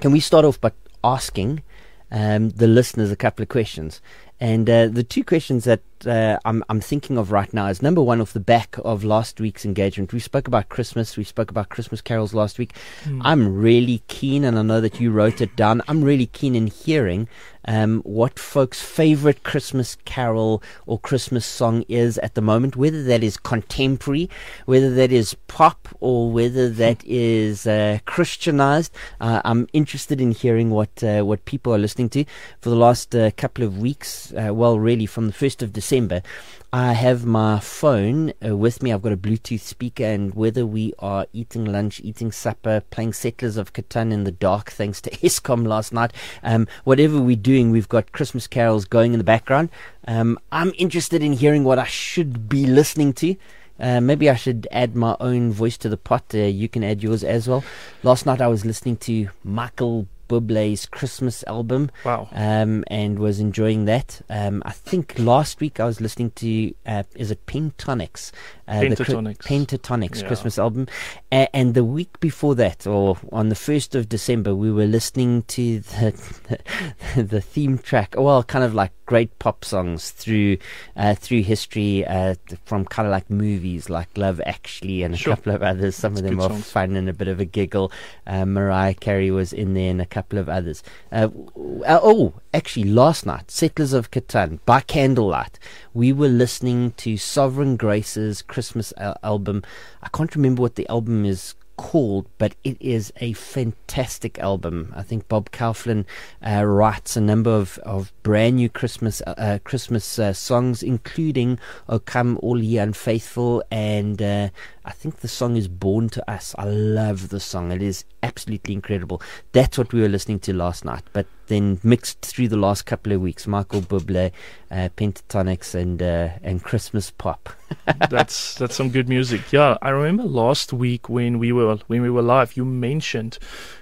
can we start off by asking um, the listeners a couple of questions? And uh, the two questions that uh, I'm, I'm thinking of right now is number one, off the back of last week's engagement. We spoke about Christmas. We spoke about Christmas carols last week. Mm. I'm really keen, and I know that you wrote it down. I'm really keen in hearing um, what folks' favorite Christmas carol or Christmas song is at the moment, whether that is contemporary, whether that is pop, or whether that is uh, Christianized. Uh, I'm interested in hearing what uh, what people are listening to for the last uh, couple of weeks. Uh, well, really, from the first of December. I have my phone uh, with me. I've got a Bluetooth speaker, and whether we are eating lunch, eating supper, playing Settlers of Catan in the dark, thanks to Eskom last night, um, whatever we're doing, we've got Christmas carols going in the background. Um, I'm interested in hearing what I should be listening to. Uh, maybe I should add my own voice to the pot. Uh, you can add yours as well. Last night I was listening to Michael Bublé's Christmas album. Wow. Um, and was enjoying that. Um, I think last week I was listening to, uh, is it Pentatonix? Uh, Pentatonix. The Pentatonix yeah. Christmas album. Uh, and the week before that, or on the 1st of December, we were listening to the, the, the theme track, well, kind of like great pop songs through uh, through history uh, from kind of like movies like Love Actually and a sure. couple of others. Some That's of them are songs. fun and a bit of a giggle. Uh, Mariah Carey was in there and a couple of others. Uh, oh, actually, last night, Settlers of Catan by candlelight, we were listening to Sovereign Grace's Christmas al- album. I can't remember what the album is called, but it is a fantastic album. I think Bob Kauflin uh, writes a number of, of brand new Christmas uh, uh Christmas uh, songs, including "O Come All Ye Unfaithful," and uh, I think the song is "Born to Us." I love the song; it is absolutely incredible. That's what we were listening to last night, but then mixed through the last couple of weeks, Michael Bublé, uh, Pentatonix, and and Christmas pop. that's that's some good music. Yeah, I remember last week when we were when we were live, you mentioned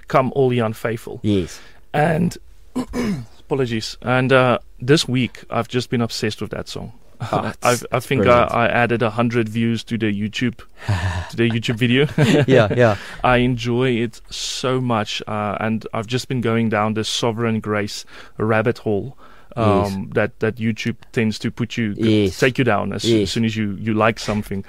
"Come All Ye Unfaithful." Yes, and apologies. And uh, this week, I've just been obsessed with that song. Oh, I think I, I, added a hundred views to the YouTube to the YouTube video. yeah, yeah. I enjoy it so much, uh, and I've just been going down this sovereign grace rabbit hole um, yes. that that YouTube tends to put you yes. take you down as, yes. as soon as you you like something,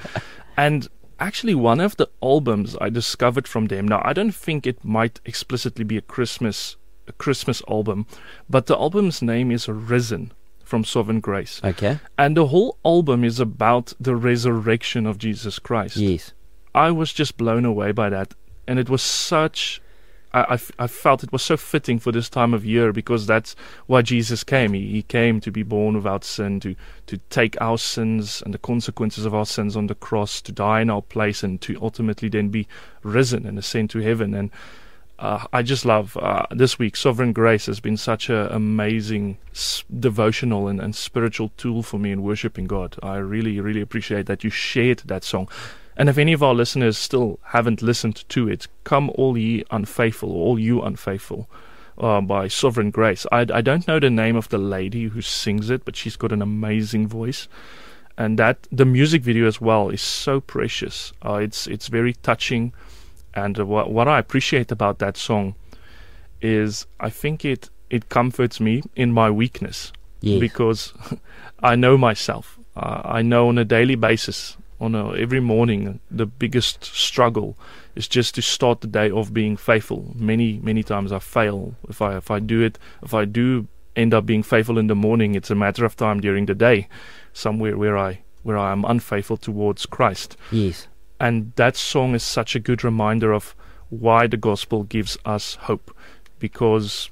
and actually one of the albums I discovered from them. Now I don't think it might explicitly be a Christmas a Christmas album, but the album's name is Risen from Sovereign Grace. Okay. And the whole album is about the resurrection of Jesus Christ. Yes. I was just blown away by that. And it was such I, I, felt it was so fitting for this time of year because that's why Jesus came. He, he came to be born without sin, to, to take our sins and the consequences of our sins on the cross, to die in our place, and to ultimately then be risen and ascend to heaven. And uh, I just love uh, this week. Sovereign Grace has been such an amazing s- devotional and, and spiritual tool for me in worshiping God. I really, really appreciate that you shared that song. And if any of our listeners still haven't listened to it, Come All Ye Unfaithful, All You Unfaithful, uh, by Sovereign Grace. I, I don't know the name of the lady who sings it, but she's got an amazing voice. And that the music video as well is so precious. Uh, it's it's very touching, and what what I appreciate about that song is I think it it comforts me in my weakness yes. because I know myself. Uh, I know on a daily basis on a, every morning, the biggest struggle is just to start the day off being faithful. Many, many times I fail. If I if I do it, if I do end up being faithful in the morning, it's a matter of time during the day, somewhere where I where I am unfaithful towards Christ. Yes. And that song is such a good reminder of why the gospel gives us hope, because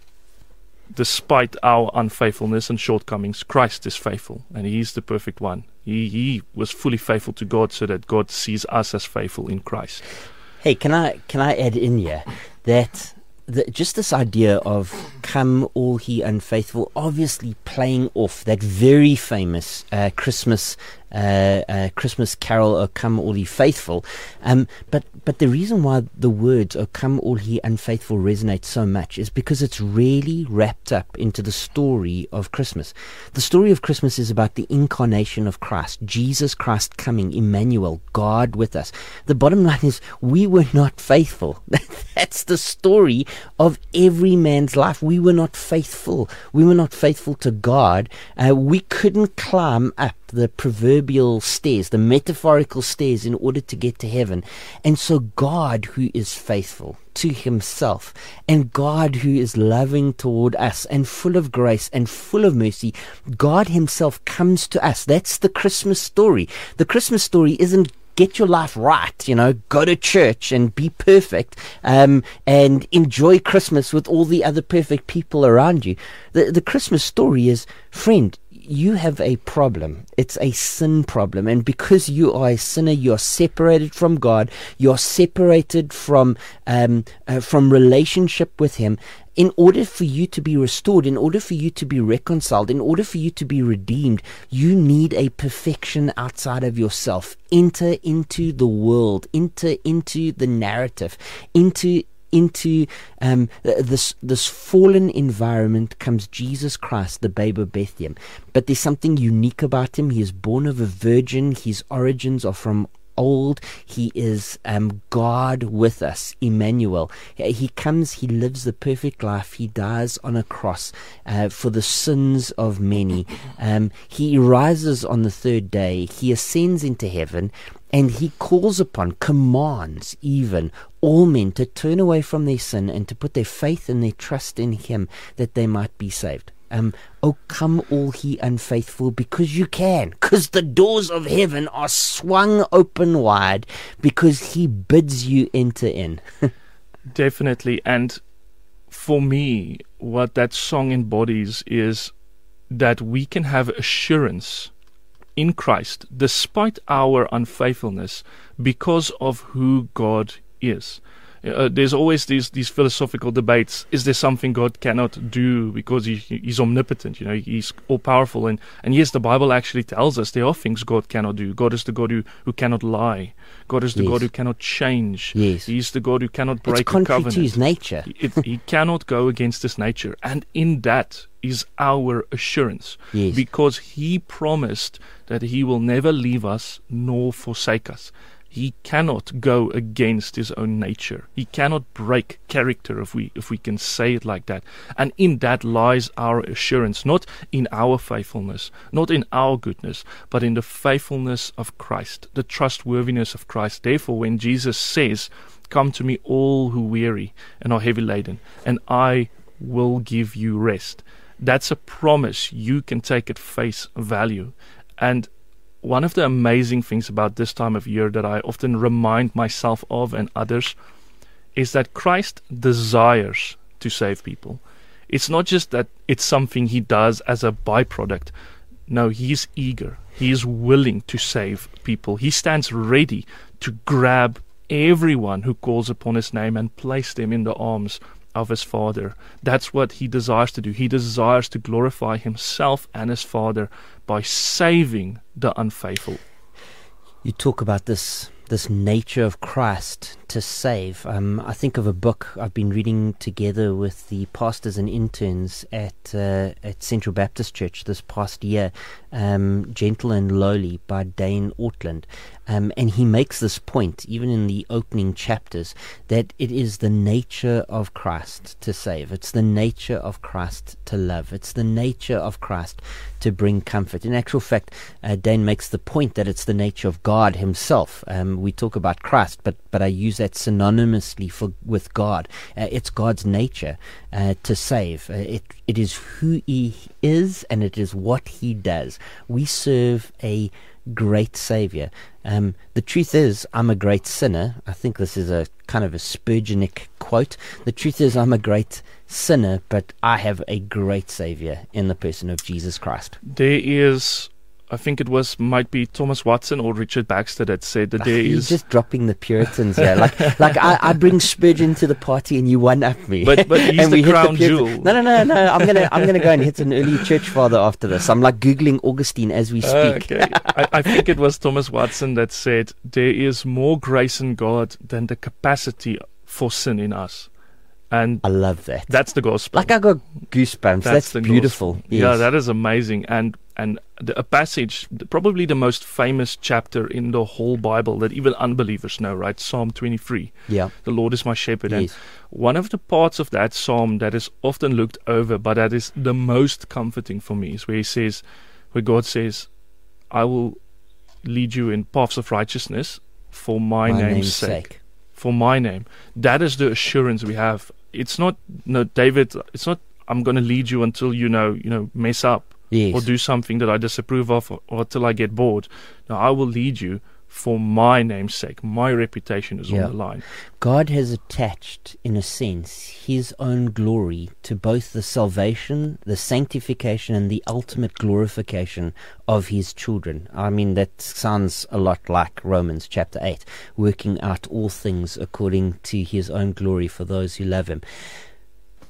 despite our unfaithfulness and shortcomings, Christ is faithful, and He is the perfect one. He, he was fully faithful to God, so that God sees us as faithful in Christ. Hey, can I can I add in here that the, just this idea of "Come all he unfaithful," obviously playing off that very famous uh, Christmas uh, uh, Christmas carol, "O Come All Ye Faithful." Um, but but the reason why the words "O Come All Ye Unfaithful" resonate so much is because it's really wrapped up into the story of Christmas. The story of Christmas is about the incarnation of Christ, Jesus Christ coming, Emmanuel, God with us. The bottom line is we were not faithful. That's the story of every man's life. We were not faithful. We were not faithful to God. Uh, we couldn't climb up the proverbial stairs, the metaphorical stairs, in order to get to heaven. And so, God, who is faithful to Himself, and God, who is loving toward us and full of grace and full of mercy, God Himself comes to us. That's the Christmas story. The Christmas story isn't get your life right, you know, go to church and be perfect, um, and enjoy Christmas with all the other perfect people around you. The, the Christmas story is, friend, you have a problem. It's a sin problem. And because you are a sinner, you're separated from God. You're separated from, um, uh, from relationship with Him. In order for you to be restored, in order for you to be reconciled, in order for you to be redeemed, you need a perfection outside of yourself. Enter into the world, enter into the narrative, into into um, this this fallen environment comes Jesus Christ, the babe of Bethlehem. But there's something unique about him. He is born of a virgin. His origins are from old. He is um, God with us, Emmanuel. He comes, he lives the perfect life. He dies on a cross uh, for the sins of many. Um, he rises on the third day. He ascends into heaven. And he calls upon, commands even all men to turn away from their sin and to put their faith and their trust in him that they might be saved. Um, oh, come all he unfaithful, because you can, because the doors of heaven are swung open wide, because he bids you enter in. Definitely. And for me, what that song embodies is that we can have assurance in Christ despite our unfaithfulness because of who God is. Uh, there's always these these philosophical debates. Is there something God cannot do because he, he's omnipotent? You know, he's all powerful. And and yes, the Bible actually tells us there are things God cannot do. God is the God who, who cannot lie. God is the yes. God who cannot change. Yes. He's the God who cannot break it's contrary a covenant. to his nature. it, he cannot go against his nature, and in that is our assurance. Yes. Because he promised that he will never leave us nor forsake us. He cannot go against his own nature. He cannot break character if we if we can say it like that. And in that lies our assurance, not in our faithfulness, not in our goodness, but in the faithfulness of Christ, the trustworthiness of Christ. Therefore, when Jesus says, Come to me all who weary and are heavy laden, and I will give you rest. That's a promise you can take at face value. And one of the amazing things about this time of year that I often remind myself of and others is that Christ desires to save people. It's not just that it's something he does as a byproduct. No, he is eager. He is willing to save people. He stands ready to grab everyone who calls upon his name and place them in the arms of his Father. That's what he desires to do. He desires to glorify himself and his Father by saving the unfaithful. You talk about this this nature of Christ to save. Um, I think of a book I've been reading together with the pastors and interns at uh, at Central Baptist Church this past year, um, "Gentle and Lowly" by Dane Ortlund, um, and he makes this point even in the opening chapters that it is the nature of Christ to save. It's the nature of Christ to love. It's the nature of Christ to bring comfort. In actual fact, uh, Dane makes the point that it's the nature of God Himself. Um, we talk about Christ, but but I use that synonymously for with God. Uh, it's God's nature uh, to save. Uh, it it is who He is, and it is what He does. We serve a great Savior. Um, the truth is, I'm a great sinner. I think this is a kind of a Spurgeonic quote. The truth is, I'm a great sinner, but I have a great Savior in the person of Jesus Christ. There is I think it was might be Thomas Watson or Richard Baxter that said that there You're is. just dropping the Puritans here. Like, like I, I bring Spurgeon to the party and you one up me. But but he's and the we hit crown Puritans. jewel. No, no, no, no. I'm gonna, I'm gonna go and hit an early church father after this. I'm like googling Augustine as we speak. Ah, okay. I, I think it was Thomas Watson that said there is more grace in God than the capacity for sin in us, and I love that. that's the gospel. like I got goosebumps. That's, the beautiful. Yes. Yeah, that is amazing. And and the, a passage, probably the most famous chapter in the whole Bible that even unbelievers know, right? Psalm 23. yeah. The Lord is my shepherd. And Yes. one of the parts of that psalm that is often looked over, but that is the most comforting for me, is where he says, where God says, I will lead you in paths of righteousness for my, name's, sake. For my name. That is the assurance we have. It's not no David, it's not I'm gonna lead you until you know, you know, mess up Yes. or do something that I disapprove of or, or till I get bored. Now, I will lead you for my name's sake. My reputation is Yeah. on the line. God has attached, in a sense, His own glory to both the salvation, the sanctification, and the ultimate glorification of His children. I mean, that sounds a lot like Romans chapter 8, working out all things according to His own glory for those who love Him.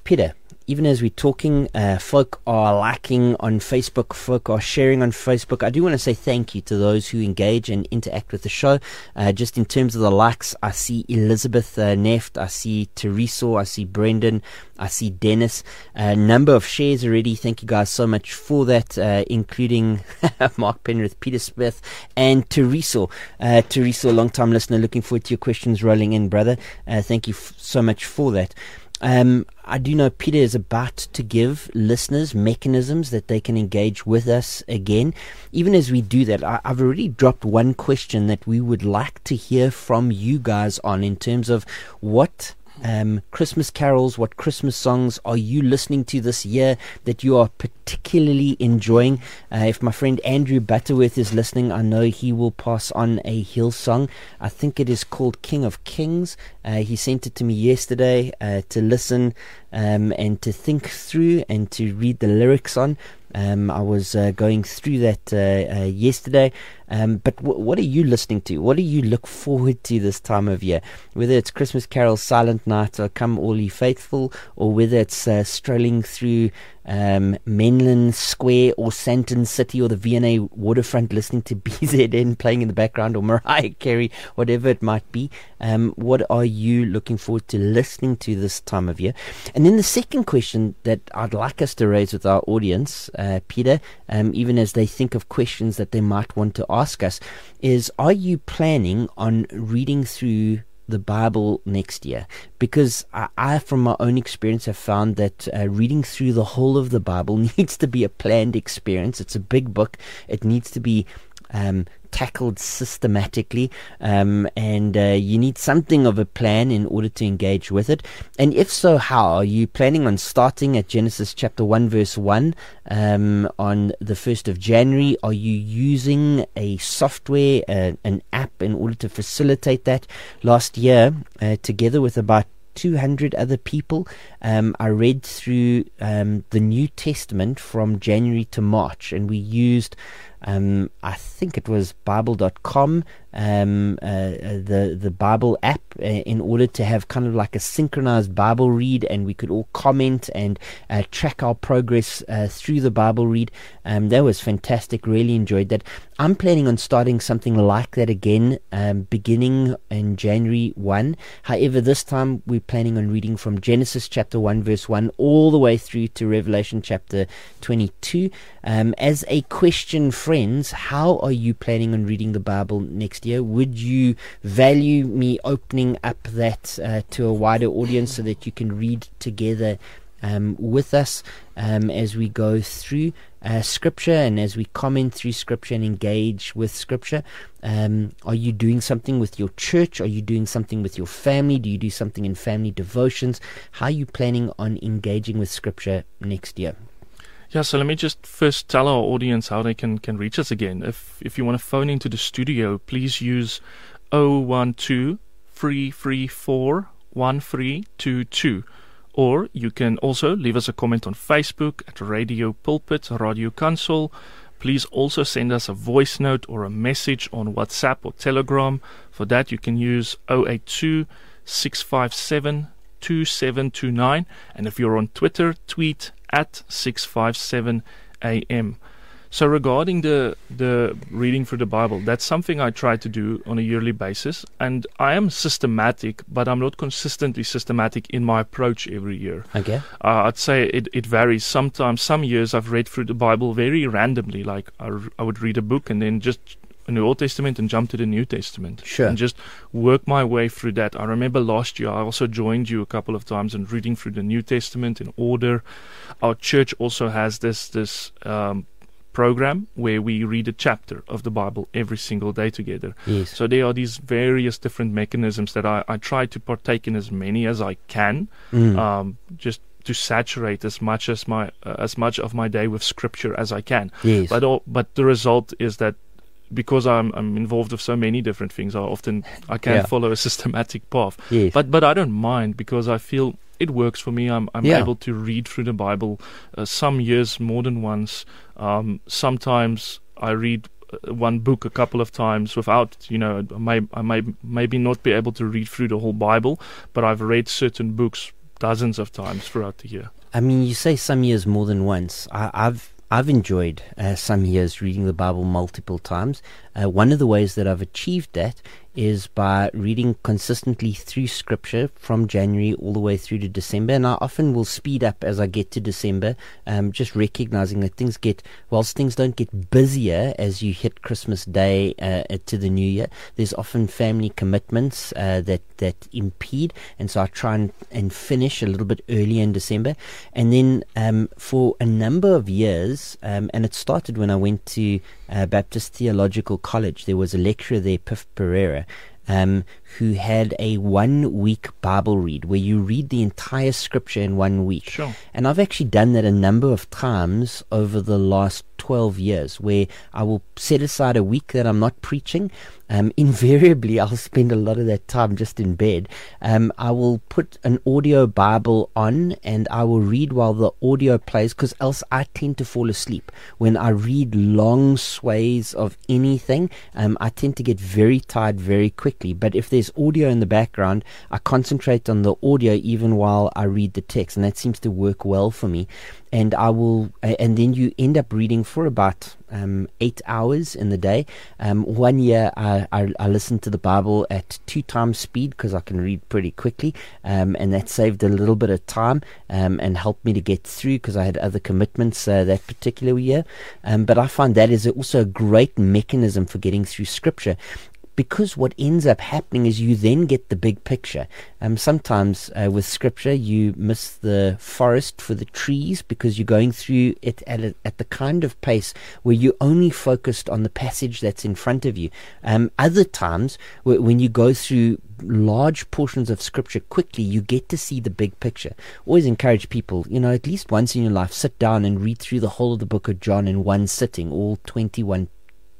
Pieter, even as we're talking, uh, folk are liking on Facebook, folk are sharing on Facebook. I do want to say thank you to those who engage and interact with the show. Uh, just in terms of the likes, I see Elizabeth uh, Neft, I see Teresa, I see Brendan, I see Dennis. A number of shares already. Thank you guys so much for that, uh, including Mark Penrith, Pieter Smith, and Teresa. Uh, Teresa, long time listener, looking forward to your questions rolling in, brother. Uh, thank you f- so much for that. Um, I do know Pieter is about to give listeners mechanisms that they can engage with us again. Even as we do that, I, I've already dropped one question that we would like to hear from you guys on in terms of what um, Christmas carols, what Christmas songs are you listening to this year that you are particularly enjoying? Uh, if my friend Andrew Butterworth is listening, I know he will pass on a Hillsong. I think it is called King of Kings. Uh, he sent it to me yesterday uh, to listen um, and to think through and to read the lyrics on. Um, I was uh, going through that uh, uh, yesterday. Um, but w- what are you listening to? What do you look forward to this time of year? Whether it's Christmas carols, Silent Night, or Come All Ye Faithful, or whether it's uh, strolling through um, Menlyn Square or Sandton City or the V&A waterfront listening to BZN playing in the background or Mariah Carey, whatever it might be. Um, what are you looking forward to listening to this time of year? And then the second question that I'd like us to raise with our audience, uh, Pieter, um, even as they think of questions that they might want to ask us, is are you planning on reading through the Bible next year because I, I, from my own experience, have found that uh, reading through the whole of the Bible needs to be a planned experience. It's a big book, it needs to be um, tackled systematically, um, and uh, you need something of a plan in order to engage with it. And if so, how? Are you planning on starting at Genesis chapter 1, verse 1 um, on the 1st of January? Are you using a software, uh, an app, in order to facilitate that? Last year, uh, together with about 200 other people. Um, I read through um, the New Testament from January to March, and we used, um, I think it was Bible.com, um, uh, the the Bible app, uh, in order to have kind of like a synchronized Bible read, and we could all comment and uh, track our progress uh, through the Bible read. Um, that was fantastic. Really enjoyed that. I'm planning on starting something like that again, um, beginning in January 1. However, this time we're planning on reading from Genesis chapter 1, verse 1, all the way through to Revelation chapter 22. Um, as a question, friends, how are you planning on reading the Bible next year? Would you value me opening up that uh, to a wider audience so that you can read together? Um, with us um, as we go through uh, Scripture and as we comment through Scripture and engage with Scripture. Um, are you doing something with your church? Are you doing something with your family? Do you do something in family devotions? How are you planning on engaging with Scripture next year? Yeah, so let me just first tell our audience how they can, can reach us again. If if you want to phone into the studio, please use 012 334 1322. Or you can also leave us a comment on Facebook at Radio Pulpit, Radio Kansel, Please also send us a voice note or a message on WhatsApp or Telegram. For that, you can use 082 657 2729. And if you're on Twitter, tweet at 657 AM. So regarding the the reading through the Bible, that's something I try to do on a yearly basis, and I am systematic, but I'm not consistently systematic in my approach every year. Okay. Uh, I'd say it, it varies. Sometimes, some years I've read through the Bible very randomly. Like I, r- I would read a book and then just in the Old Testament and jump to the New Testament. Sure. And just work my way through that. I remember last year I also joined you a couple of times in reading through the New Testament in order. Our church also has this this um, program where we read a chapter of the Bible every single day together. Yes. So there are these various different mechanisms that I, I try to partake in as many as I can, Mm. um, just to saturate as much as my uh, as much of my day with scripture as I can. yes. But all, but the result is that because I'm I'm involved with so many different things, I often I can't Yeah. follow a systematic path. yes. But but I don't mind because I feel it works for me. I'm I'm Yeah. able to read through the Bible uh, some years more than once. Um, sometimes I read uh, one book a couple of times without you know I may I may maybe not be able to read through the whole Bible, but I've read certain books dozens of times throughout the year. I mean, you say some years more than once. I, I've I've enjoyed uh, some years reading the Bible multiple times. Uh, one of the ways that I've achieved that is by reading consistently through Scripture from January all the way through to December. And I often will speed up as I get to December, um, just recognizing that things get, whilst things don't get busier as you hit Christmas Day uh, to the New Year, there's often family commitments uh, that that impede, and so I try and, and finish a little bit earlier in December. And then um, for a number of years, um, and it started when I went to uh, Baptist Theological College. There was a lecturer there, Piff Pereira, um, who had a one week Bible read where you read the entire scripture in one week. Sure. And I've actually done that a number of times over the last 12 years where I will set aside a week that I'm not preaching. Um, invariably, I'll spend a lot of that time just in bed. Um, I will put an audio Bible on and I will read while the audio plays because else I tend to fall asleep. When I read long sways of anything, um, I tend to get very tired very quickly. But if there's audio in the background, I concentrate on the audio even while I read the text, and that seems to work well for me. And I will, and then you end up reading for about um, eight hours in the day. Um, one year, I, I, I listened to the Bible at two times speed because I can read pretty quickly, um, and that saved a little bit of time um, and helped me to get through because I had other commitments uh, that particular year. Um, but I find that is also a great mechanism for getting through Scripture because what ends up happening is you then get the big picture. Um, sometimes uh, with scripture, you miss the forest for the trees because you're going through it at, a, at the kind of pace where you're only focused on the passage that's in front of you. Um, other times, w- when you go through large portions of scripture quickly, you get to see the big picture. Always encourage people, you know, at least once in your life, sit down and read through the whole of the book of John in one sitting, all 21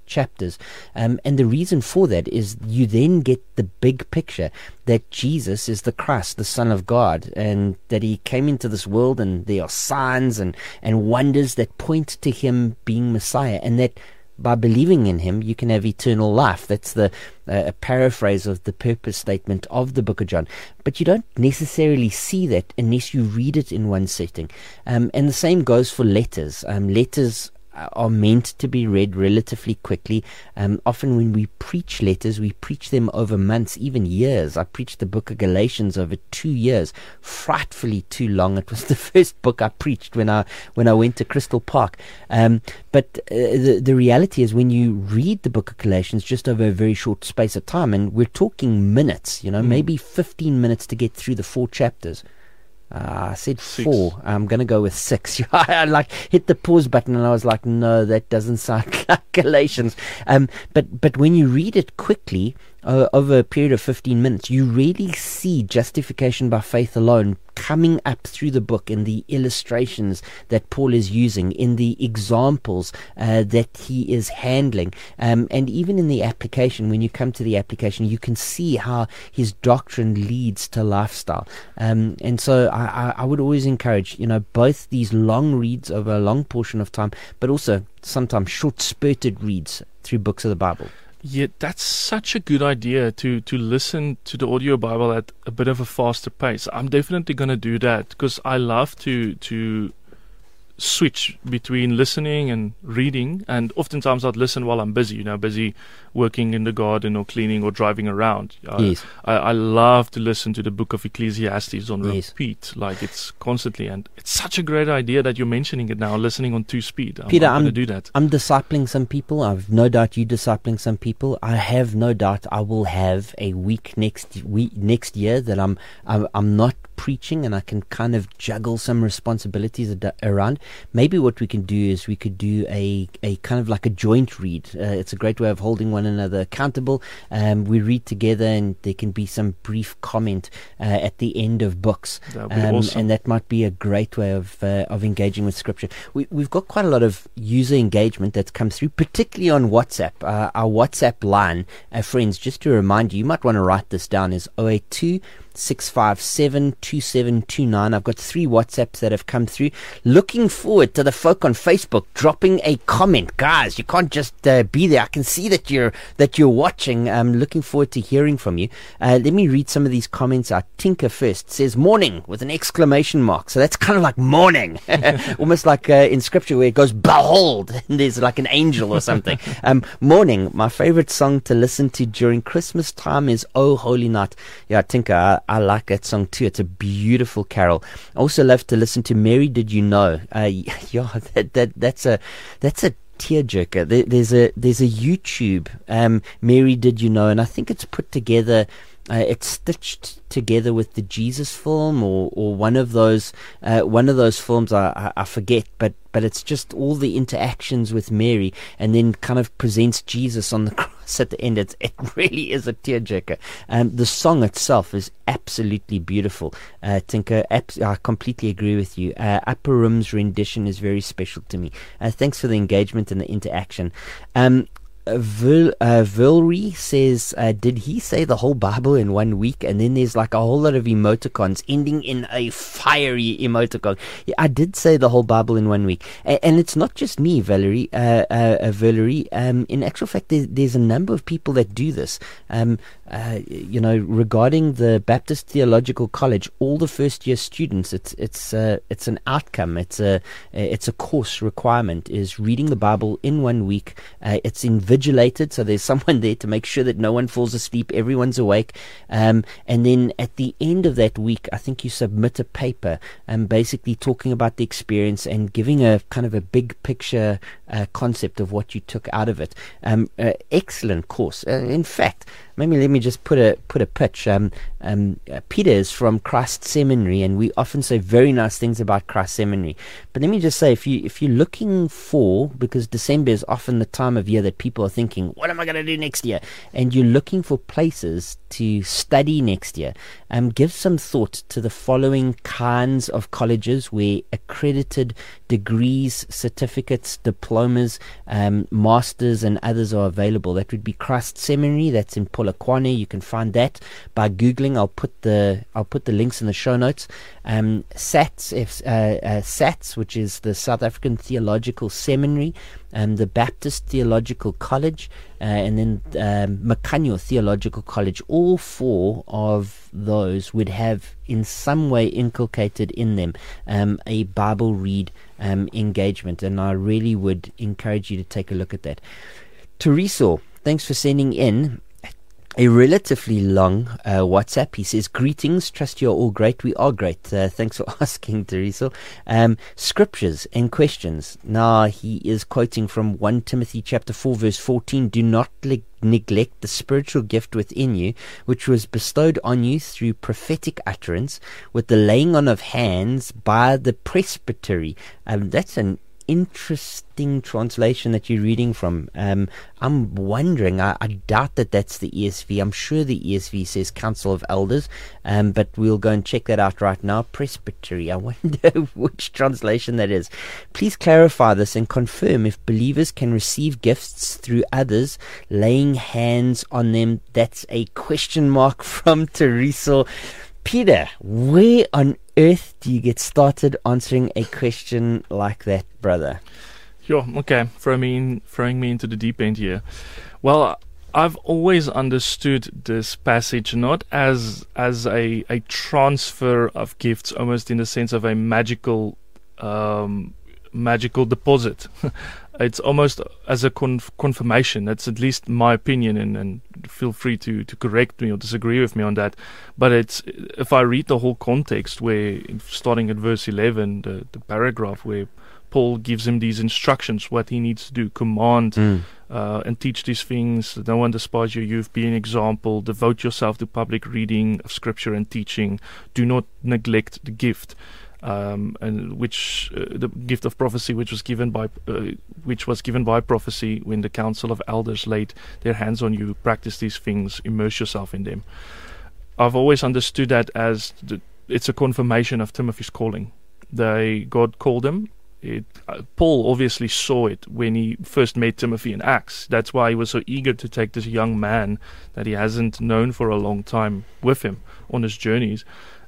chapters. Um, and the reason for that is you then get the big picture that Jesus is the Christ, the Son of God, and that he came into this world and there are signs and, and wonders that point to him being Messiah, and that by believing in him, you can have eternal life. That's the uh, a paraphrase of the purpose statement of the book of John. But you don't necessarily see that unless you read it in one setting. Um, and the same goes for letters. Um, letters are meant to be read relatively quickly. Um, often, when we preach letters, we preach them over months, even years. I preached the book of Galatians over two years, frightfully too long. It was the first book I preached when I when I went to Crystal Park. Um, but uh, the the reality is, when you read the book of Galatians just over a very short space of time, and we're talking minutes, you know, Mm. maybe fifteen minutes to get through the four chapters. Uh, I said Six. four. I'm going to go with six. I like hit the pause button and I was like, no, that doesn't sound like Galatians. Um, but but when you read it quickly uh, over a period of 15 minutes, you really see justification by faith alone coming up through the book in the illustrations that Paul is using, in the examples uh, that he is handling, um, and even in the application. When you come to the application, you can see how his doctrine leads to lifestyle. Um, and so I, I, would always encourage, you know, both these long reads over a long portion of time, but also sometimes short spurted reads through books of the Bible. Yeah, that's such a good idea to to listen to the audio Bible at a bit of a faster pace. I'm definitely going to do that because I love to to switch between listening and reading. And oftentimes I'd listen while I'm busy, you know, busy working in the garden or cleaning or driving around. Yes. I, I, love to listen to the book of Ecclesiastes on yes. repeat, like it's constantly. And it's such a great idea that you're mentioning it now, listening on two speed. I'm, Pieter, I'm, I'm going to do that. I'm discipling some people. I've no doubt you discipling some people. I have no doubt I will have a week next week next year that I'm I'm, I'm not preaching and I can kind of juggle some responsibilities around. Maybe what we can do is we could do a, a kind of like a joint read. Uh, it's a great way of holding one another accountable. Um, we read together and there can be some brief comment uh, at the end of books. Um, awesome. And that might be a great way of, uh, of engaging with Scripture. We, we've got quite a lot of user engagement that's come through, particularly on WhatsApp. Uh, our WhatsApp line, uh, friends, just to remind you, you might want to write this down, is 082 657 2729. I've got three WhatsApps that have come through. Looking forward to the folk on Facebook dropping a comment. Guys, you can't just uh, be there. I can see that you're that you're watching. I'm looking forward to hearing from you. Uh, let me read some of these comments out. Tinker first says morning with an exclamation mark. So that's kind of like morning, almost like uh, in scripture where it goes behold and there's like an angel or something. um, morning. My favorite song to listen to during Christmas time is Oh Holy Night. Yeah, Tinker. I like that song too. It's a beautiful carol. I also love to listen to Mary Did You Know? Uh, yeah, that, that, that's a, that's a tearjerker. There, there's a, there's a YouTube, um, Mary Did You Know? And I think it's put together uh, it's stitched together with the Jesus film or, or one of those uh, one of those films I, I, I, forget, but but it's just all the interactions with Mary and then kind of presents Jesus on the cross at the end. It's, it really is a tearjerker. Um, the song itself is absolutely beautiful. Uh, Tinker, abs- I completely agree with you. Uh, Upper Room's rendition is very special to me. Uh, thanks for the engagement and the interaction. Um, Vil, uh, Vilry says, uh, did he say the whole Bible in one week? And then there's like a whole lot of emoticons ending in a fiery emoticon. Yeah, I did say the whole Bible in one week. A- and it's not just me, Valerie, uh, uh, Valerie. Um, in actual fact, there's, there's, a number of people that do this. Um, uh, you know, regarding the Baptist Theological College, all the first year students, it's, it's, uh, it's an outcome. It's a, it's a course requirement is reading the Bible in one week. it's in vigilated, so there's someone there to make sure that no one falls asleep, everyone's awake. Um, and then at the end of that week, I think you submit a paper, um, basically talking about the experience and giving a kind of a big picture uh, concept of what you took out of it. Um, uh, excellent course. Uh, in fact, maybe let me just put a put a pitch. Um, um, Pieter is from Christ Seminary, and we often say very nice things about Christ Seminary. But let me just say, if you if you're looking for, because December is often the time of year that people are thinking, what am I going to do next year? And you're looking for places to study next year. Um, give some thought to the following kinds of colleges where accredited degrees, certificates, diplomas, um, masters, and others are available. That would be Christ Seminary. That's in Polokwane. You can find that by googling. I'll put the I'll put the links in the show notes. Um, SATS, uh, uh, SATS, which is the South African Theological Seminary, um, the Baptist Theological College, uh, and then um, Theological College. All four of those would have in some way inculcated in them um, a Bible read um, engagement, and I really would encourage you to take a look at that. Teresa, thanks for sending in a relatively long uh, WhatsApp. He says, Greetings, trust you're all great. We are great. Uh, thanks for asking, Teresa. Um, scriptures and questions. Now, he is quoting from 1 Timothy chapter 4, verse 14. Do not le- neglect the spiritual gift within you, which was bestowed on you through prophetic utterance with the laying on of hands by the presbytery. Um, that's an interesting translation that you're reading from. Um, I'm wondering, I, I, doubt that that's the ESV. I'm sure the ESV says Council of Elders, um, but we'll go and check that out right now. Presbytery. I wonder which translation that is. Please clarify this and confirm if believers can receive gifts through others, laying hands on them. That's a question mark from Teresa. Pieter, where on earth do you get started answering a question like that, brother? Sure. Okay. Throw me in, throwing me into the deep end here. Well, I've always understood this passage not as as a a transfer of gifts, almost in the sense of a magical um, magical deposit. it's almost as a conf- confirmation. That's at least my opinion, and, and feel free to, to correct me or disagree with me on that. But it's if I read the whole context, where starting at verse eleven, the, the paragraph where Paul gives him these instructions, what he needs to do, command mm. uh, and teach these things. No one despise your youth. Be an example. Devote yourself to public reading of scripture and teaching. Do not neglect the gift um, and which uh, the gift of prophecy, which was given by uh, which was given by prophecy when the council of elders laid their hands on you. Practice these things, immerse yourself in them. I've always understood that as the, it's a confirmation of Timothy's calling. They God called him. It, uh, Paul obviously saw it when he first met Timothy in Acts. That's why he was so eager to take this young man that he hasn't known for a long time with him on his journeys.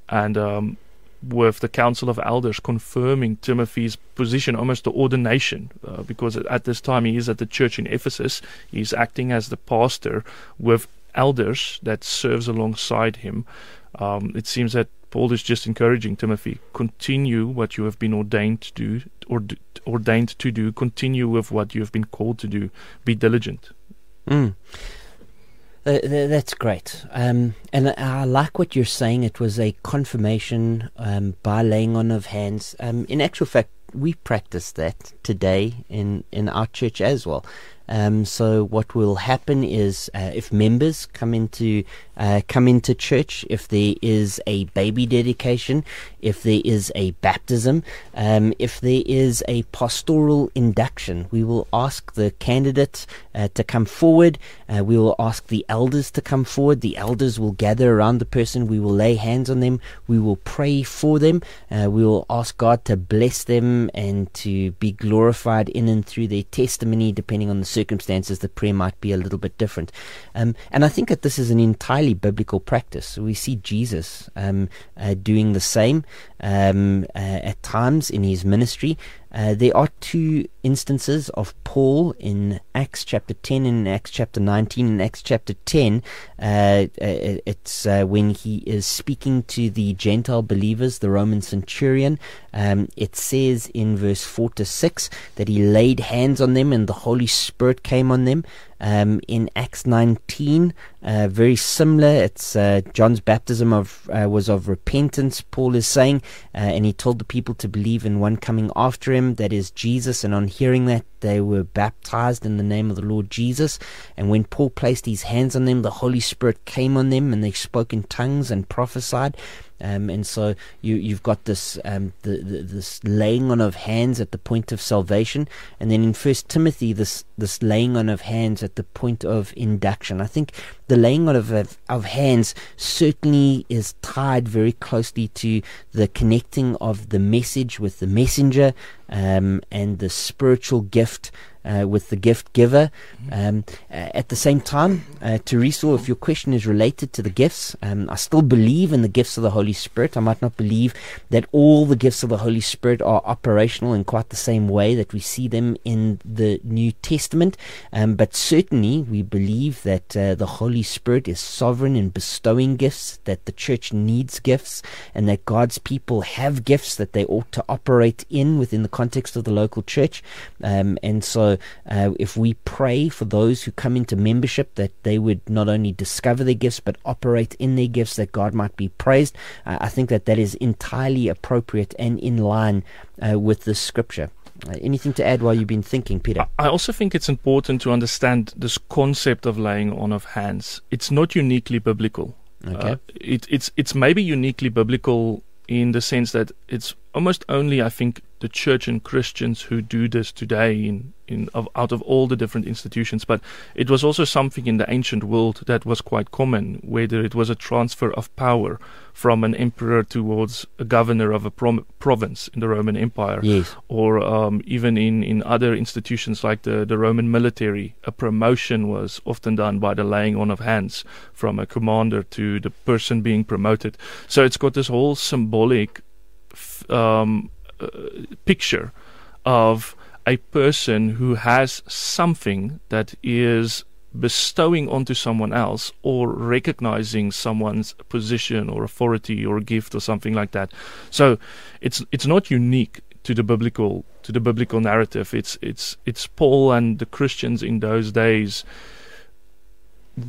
And um, with the Council of Elders confirming Timothy's position, almost the ordination, uh, because at this time he is at the church in Ephesus. He's acting as the pastor with elders that serves alongside him. Um, it seems that Paul is just encouraging Timothy, continue what you have been ordained to do, or ordained to do. Continue with what you have been called to do. Be diligent. Mm. Uh, that's great. Um, and I like what you're saying. It was a confirmation um, by laying on of hands. Um, in actual fact, we practice that today in, in our church as well. Um, so what will happen is uh, if members come into uh, come into church, if there is a baby dedication, if there is a baptism, um, if there is a pastoral induction, we will ask the candidate uh, to come forward. Uh, we will ask the elders to come forward. The elders will gather around the person. We will lay hands on them. We will pray for them. Uh, we will ask God to bless them and to be glorified in and through their testimony, depending on the circumstances, the prayer might be a little bit different. Um, and I think that this is an entirely biblical practice. We see Jesus um, uh, doing the same um, uh, at times in his ministry. Uh, there are two instances of Paul in Acts chapter 10 and Acts chapter 19. In Acts chapter 10, uh, uh it's uh, when he is speaking to the Gentile believers, the Roman centurion. Um, it says in verse 4 to 6 that he laid hands on them and the Holy Spirit came on them. Um, in Acts 19, uh, very similar. It's uh, John's baptism of uh, was of repentance. Paul is saying, uh, and he told the people to believe in one coming after him, that is Jesus. And on hearing that, they were baptized in the name of the Lord Jesus. And when Paul placed his hands on them, the Holy Spirit came on them, and they spoke in tongues and prophesied. Um, and so you you've got this um, the, the, this laying on of hands at the point of salvation, and then in First Timothy this this laying on of hands at the point of induction. I think the laying on of, of, of hands certainly is tied very closely to the connecting of the message with the messenger um, and the spiritual gift uh, with the gift giver. Um, uh, at the same time, uh, Teresa, if your question is related to the gifts, um, I still believe in the gifts of the Holy Spirit. I might not believe that all the gifts of the Holy Spirit are operational in quite the same way that we see them in the New Testament, um, but certainly we believe that uh, the Holy Spirit is sovereign in bestowing gifts, that the church needs gifts, and that God's people have gifts that they ought to operate in within the context of the local church. Um, and so uh, if we pray for those who come into membership that they would not only discover their gifts but operate in their gifts, that God might be praised, uh, I think that that is entirely appropriate and in line uh, with the scripture. Uh, anything to add while you've been thinking, Pieter? I also think it's important to understand this concept of laying on of hands. It's not uniquely biblical. Okay. Uh, it, it's it's maybe uniquely biblical in the sense that it's almost only, I think, the church and Christians who do this today in, in of, out of all the different institutions. But it was also something in the ancient world that was quite common, whether it was a transfer of power from an emperor towards a governor of a prom- province in the Roman Empire, Yes. or um, even in, in other institutions like the, the Roman military, a promotion was often done by the laying on of hands from a commander to the person being promoted. So it's got this whole symbolic f- um, uh, picture of a person who has something that is bestowing onto someone else or recognizing someone's position or authority or gift or something like that. So it's it's not unique to the biblical to the biblical narrative. It's it's it's Paul and the Christians in those days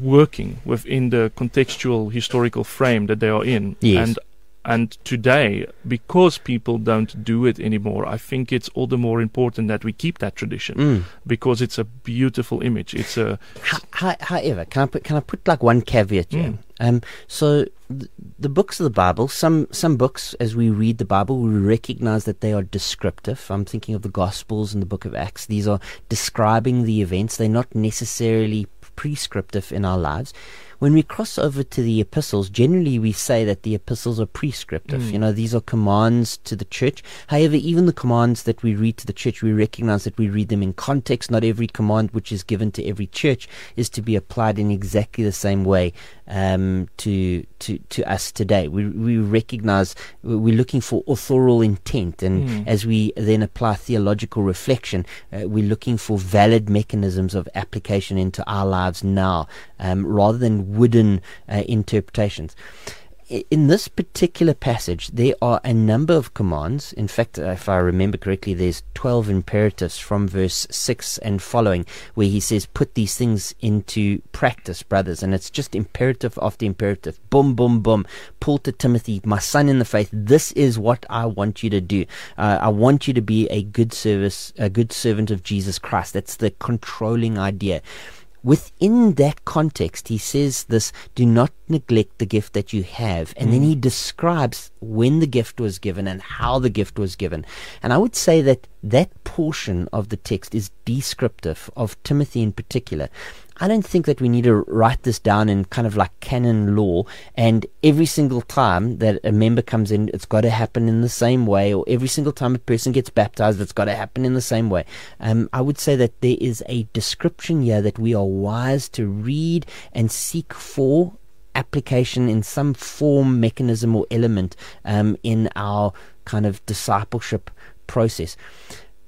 working within the contextual historical frame that they are in. Yes. And and today, because people don't do it anymore, I think it's all the more important that we keep that tradition Mm. because it's a beautiful image. It's a Ho- ho- However, can I put can I put like one caveat here? Mm. Um, so th- the books of the Bible, some some books, as we read the Bible, we recognize that they are descriptive. I'm thinking of the Gospels and the Book of Acts. These are describing the events. They're not necessarily prescriptive in our lives. When we cross over to the epistles, generally we say that the epistles are prescriptive. Mm. You know, these are commands to the church. However, even the commands that we read to the church, we recognize that we read them in context. Not every command which is given to every church is to be applied in exactly the same way um, to to to us today. We we recognize we're looking for authorial intent, and Mm. as we then apply theological reflection, uh, we're looking for valid mechanisms of application into our lives now, um, rather than wooden uh, interpretations. In this particular passage, there are a number of commands. In fact, if I remember correctly, there's 12 imperatives from verse 6 and following, where he says, Put these things into practice, brothers. And it's just imperative after imperative. Boom, boom, boom. Paul to Timothy, my son in the faith, this is what I want you to do. Uh, I want you to be a good service, a good servant of Jesus Christ. That's the controlling idea. Within that context, he says this do not neglect the gift that you have. And then he hmm. describes when the gift was given and how the gift was given. And I would say that that portion of the text is descriptive of Timothy in particular. I don't think that we need to write this down in kind of like canon law and every single time that a member comes in, it's got to happen in the same way, or every single time a person gets baptized, it's got to happen in the same way. Um, I would say that there is a description here that we are wise to read and seek for application in some form, mechanism, or element um, in our kind of discipleship process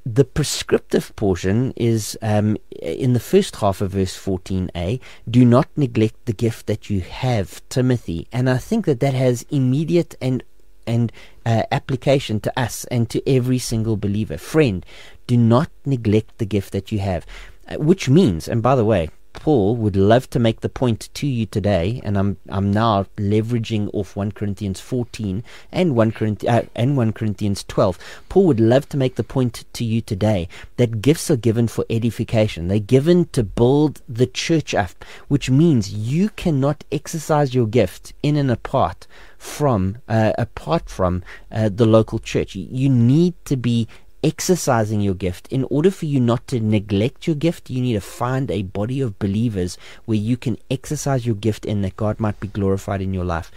the prescriptive portion is um, in the first half of verse 14a do not neglect the gift that you have timothy. And i think that that has immediate and and uh, application to us and to every single believer. Friend do not neglect the gift that you have uh, which means and by the way Paul would love to make the point to you today, and I'm I'm now leveraging off 1 Corinthians 14 and 1 Corinthians uh, and 1 Corinthians 12. Paul would love to make the point to you today that gifts are given for edification. They're given to build the church up, which means you cannot exercise your gift in and apart from uh, apart from uh, the local church. You need to be exercising your gift. In order for you not to neglect your gift, you need to find a body of believers where you can exercise your gift in that God might be glorified in your life.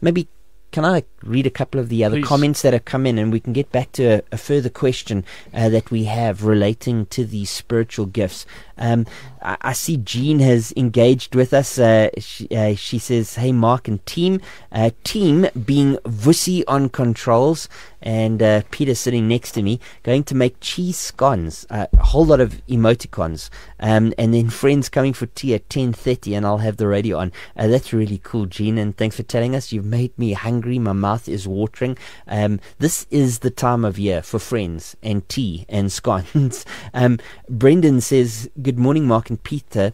Maybe can I read a couple of the other Please. comments that have come in and we can get back to a, a further question uh, that we have relating to these spiritual gifts? Um, I, I see Jean has engaged with us. Uh, she, uh, she says, Hey, Mark and team. Uh, team being Vusi on controls and uh, Pieter sitting next to me, going to make cheese scones, uh, a whole lot of emoticons, um, and then friends coming for tea at 10.30 and I'll have the radio on. Uh, that's really cool, Jean, and thanks for telling us. You've made me hungry. My mouth is watering. Um, this is the time of year for friends and tea and scones. um, Brendan says, Good morning, Mark and Pieter.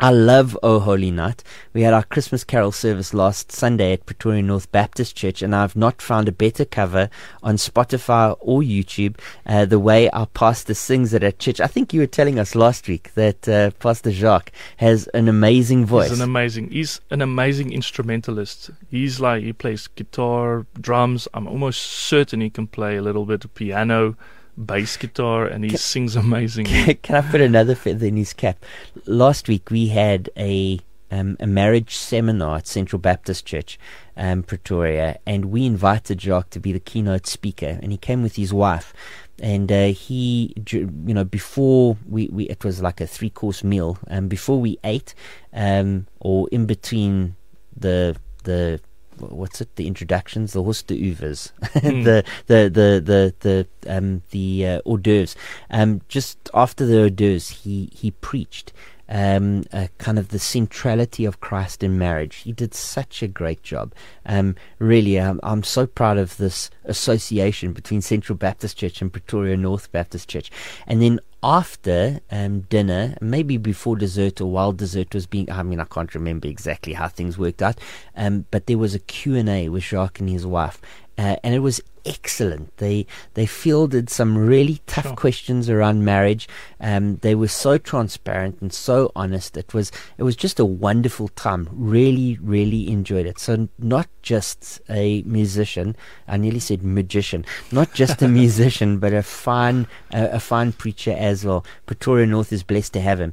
I love Oh Holy Night. We had our Christmas carol service last Sunday at Pretoria North Baptist Church, and I've not found a better cover on Spotify or YouTube. Uh, the way our pastor sings it at church. I think you were telling us last week that uh, Pastor Jacques has an amazing voice. He's an amazing. He's an amazing instrumentalist. He's like he plays guitar, drums. I'm almost certain he can play a little bit of piano bass guitar and he can, sings amazing. Can I put another feather in his cap? Last week we had a um, a marriage seminar at Central Baptist Church, um, Pretoria, and we invited Jacques to be the keynote speaker, and he came with his wife. And uh, he, you know, before we, we, it was like a three course meal. And um, before we ate, um, or in between the the what's it? The introductions, the hors d'oeuvres, mm. the the the the the um the uh, hors d'oeuvres. Um, just after the hors d'oeuvres, he he preached. Um, uh, kind of the centrality of Christ in marriage. He did such a great job. Um, really, I'm, I'm so proud of this association between Central Baptist Church and Pretoria North Baptist Church. And then after um, dinner, maybe before dessert or while dessert was being, I mean, I can't remember exactly how things worked out, um, but there was a Q&A with Jacques and his wife, uh, and it was excellent. They they fielded some really tough sure. questions around marriage. Um, they were so transparent and so honest. It was it was just a wonderful time. Really, really enjoyed it. So not just a musician. I nearly said magician. Not just a musician, but a fine uh, a fine preacher as well. Pretoria North is blessed to have him.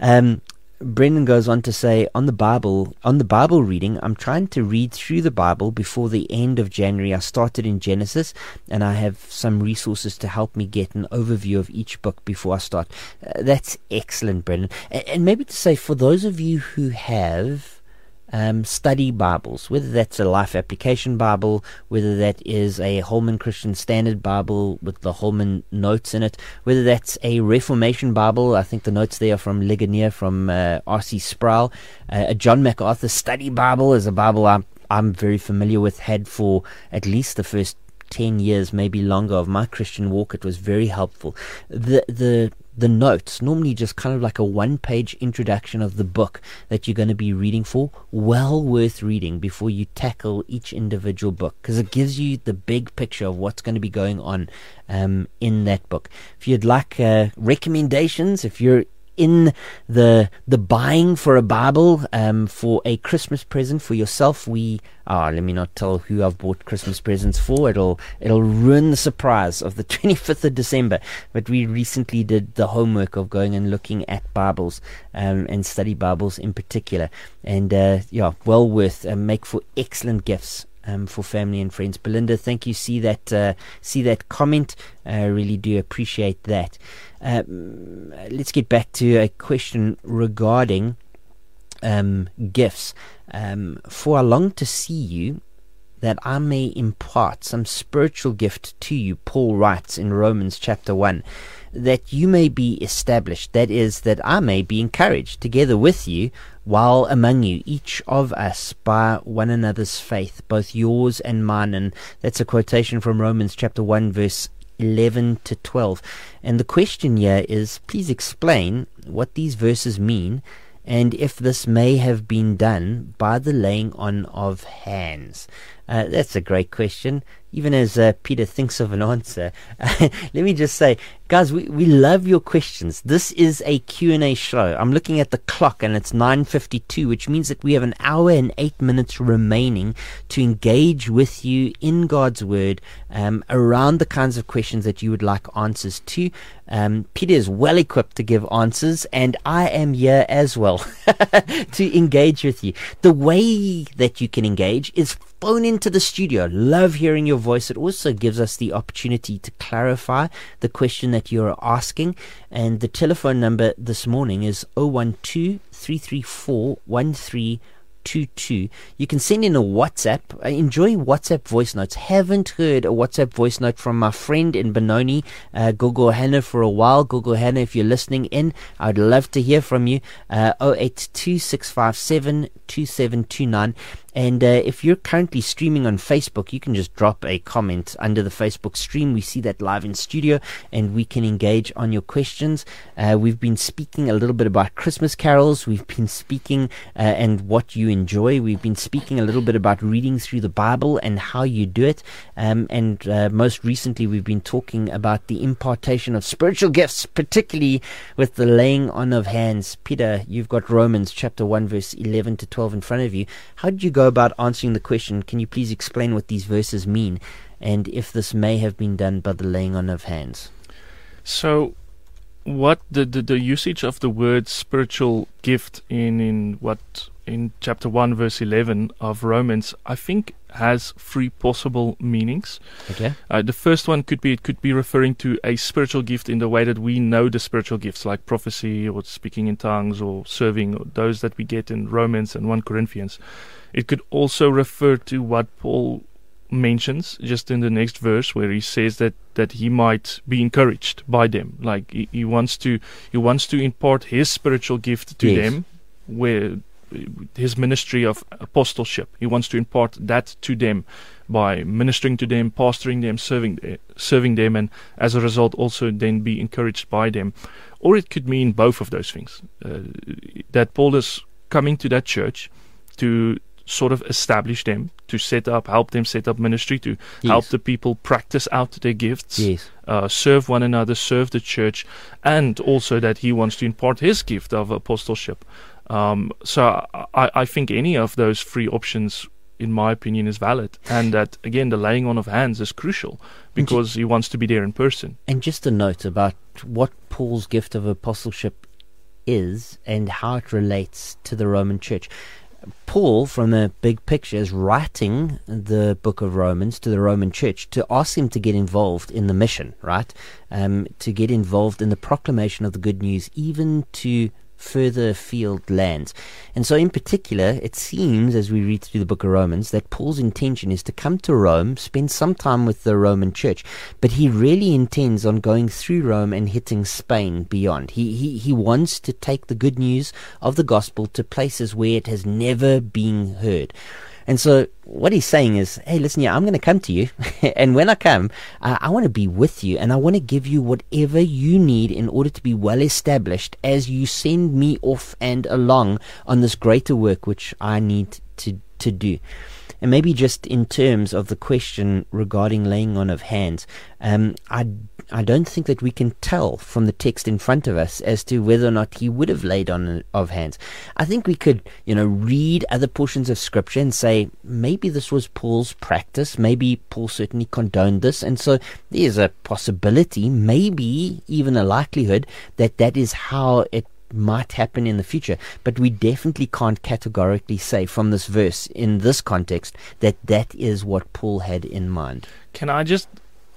Um, Brendan goes on to say on the Bible, on the Bible reading, I'm trying to read through the Bible before the end of January. I started in Genesis, and I have some resources to help me get an overview of each book before I start. Uh, that's excellent, Brendan. And, and maybe to say for those of you who have um, study Bibles, whether that's a Life Application Bible, whether that is a Holman Christian Standard Bible with the Holman notes in it, whether that's a Reformation Bible. I think the notes there are from Ligonier, from uh, R.C. Sproul. Uh, a John MacArthur Study Bible is a Bible I'm, I'm very familiar with, had for at least the first 10 years, maybe longer, of my Christian walk. It was very helpful. The, the the notes, normally just kind of like a one page introduction of the book that you're going to be reading for, well worth reading before you tackle each individual book because it gives you the big picture of what's going to be going on um, in that book. If you'd like uh, recommendations, if you're in the the buying for a Bible um, for a Christmas present for yourself. We ah, let me not tell who I've bought Christmas presents for. It'll it'll ruin the surprise of the 25th of December. But we recently did the homework of going and looking at Bibles um, and study Bibles in particular, and uh, yeah, well worth uh, make for excellent gifts um, for family and friends. Belinda, thank you. See that uh, see that comment. I uh, really do appreciate that. Uh, let's get back to a question regarding um, gifts. Um, for I long to see you that I may impart some spiritual gift to you, Paul writes in Romans chapter 1 that you may be established, that is, that I may be encouraged together with you while among you, each of us by one another's faith, both yours and mine. And that's a quotation from Romans chapter 1, verse 11 to 12. And the question here is please explain what these verses mean and if this may have been done by the laying on of hands. Uh, that's a great question even as uh, Pieter thinks of an answer, let me just say, guys, we, we love your questions. This is a Q&A show. I'm looking at the clock and it's 9.52, which means that we have an hour and eight minutes remaining to engage with you in God's Word um, around the kinds of questions that you would like answers to. Um, Pieter is well equipped to give answers, and I am here as well to engage with you. The way that you can engage is phone into the studio. Love hearing your voice. It also gives us the opportunity to clarify the question that you're asking. And the telephone number this morning is 012 334 22. You can send in a WhatsApp. I enjoy WhatsApp voice notes. Haven't heard a WhatsApp voice note from my friend in Benoni, uh, Gogo Hannah, for a while. Gogo Hannah, if you're listening in, I'd love to hear from you. Uh, 082 657 2729. And uh, if you're currently streaming on Facebook, you can just drop a comment under the Facebook stream. We see that live in studio and we can engage on your questions. Uh, we've been speaking a little bit about Christmas carols. We've been speaking uh, and what you enjoy. We've been speaking a little bit about reading through the Bible and how you do it. Um, and uh, most recently, we've been talking about the impartation of spiritual gifts, particularly with the laying on of hands. Pieter, you've got Romans chapter 1, verse 11 to 12 in front of you. How did you go about answering the question? Can you please explain what these verses mean and if this may have been done by the laying on of hands? So, what the, the, the usage of the word spiritual gift in, in what in chapter 1 verse 11 of Romans I think has three possible meanings. Okay. Uh, the first one could be it could be referring to a spiritual gift in the way that we know the spiritual gifts like prophecy or speaking in tongues or serving or those that we get in Romans and 1 Corinthians. It could also refer to what Paul mentions just in the next verse where he says that that he might be encouraged by them. Like he, he wants to he wants to impart his spiritual gift to Yes. them where his ministry of apostleship. He wants to impart that to them by ministering to them pastoring them serving the- serving them and as a result also then be encouraged by them. Or it could mean both of those things. Uh, that Paul is coming to that church to sort of establish them to set up help them set up ministry to help the people practice out their gifts Yes. uh, serve one another, serve the church, and also that he wants to impart his gift of apostleship. Um, so I, I think any of those three options, in my opinion, is valid, and that again the laying on of hands is crucial because he wants to be there in person. And just a note about what Paul's gift of apostleship is and how it relates to the Roman church. Paul, from the big picture, is writing the book of Romans to the Roman church to ask him to get involved in the mission, right? Um, to get involved in the proclamation of the good news, even to further afield lands. And so, in particular, it seems as we read through the book of Romans that Paul's intention is to come to Rome, spend some time with the Roman church, but he really intends on going through Rome and hitting Spain beyond. He, he, he wants to take the good news of the gospel to places where it has never been heard. And so, what he's saying is, hey, listen, yeah, I'm going to come to you. and when I come, uh, I want to be with you and I want to give you whatever you need in order to be well established as you send me off and along on this greater work which I need to, to do. And maybe just in terms of the question regarding laying on of hands, um, I, I don't think that we can tell from the text in front of us as to whether or not he would have laid on of hands. I think we could, you know, read other portions of scripture and say maybe this was Paul's practice. Maybe Paul certainly condoned this, and so there's a possibility, maybe even a likelihood that that is how it might happen in the future, but we definitely can't categorically say from this verse in this context that that is what Paul had in mind. Can I just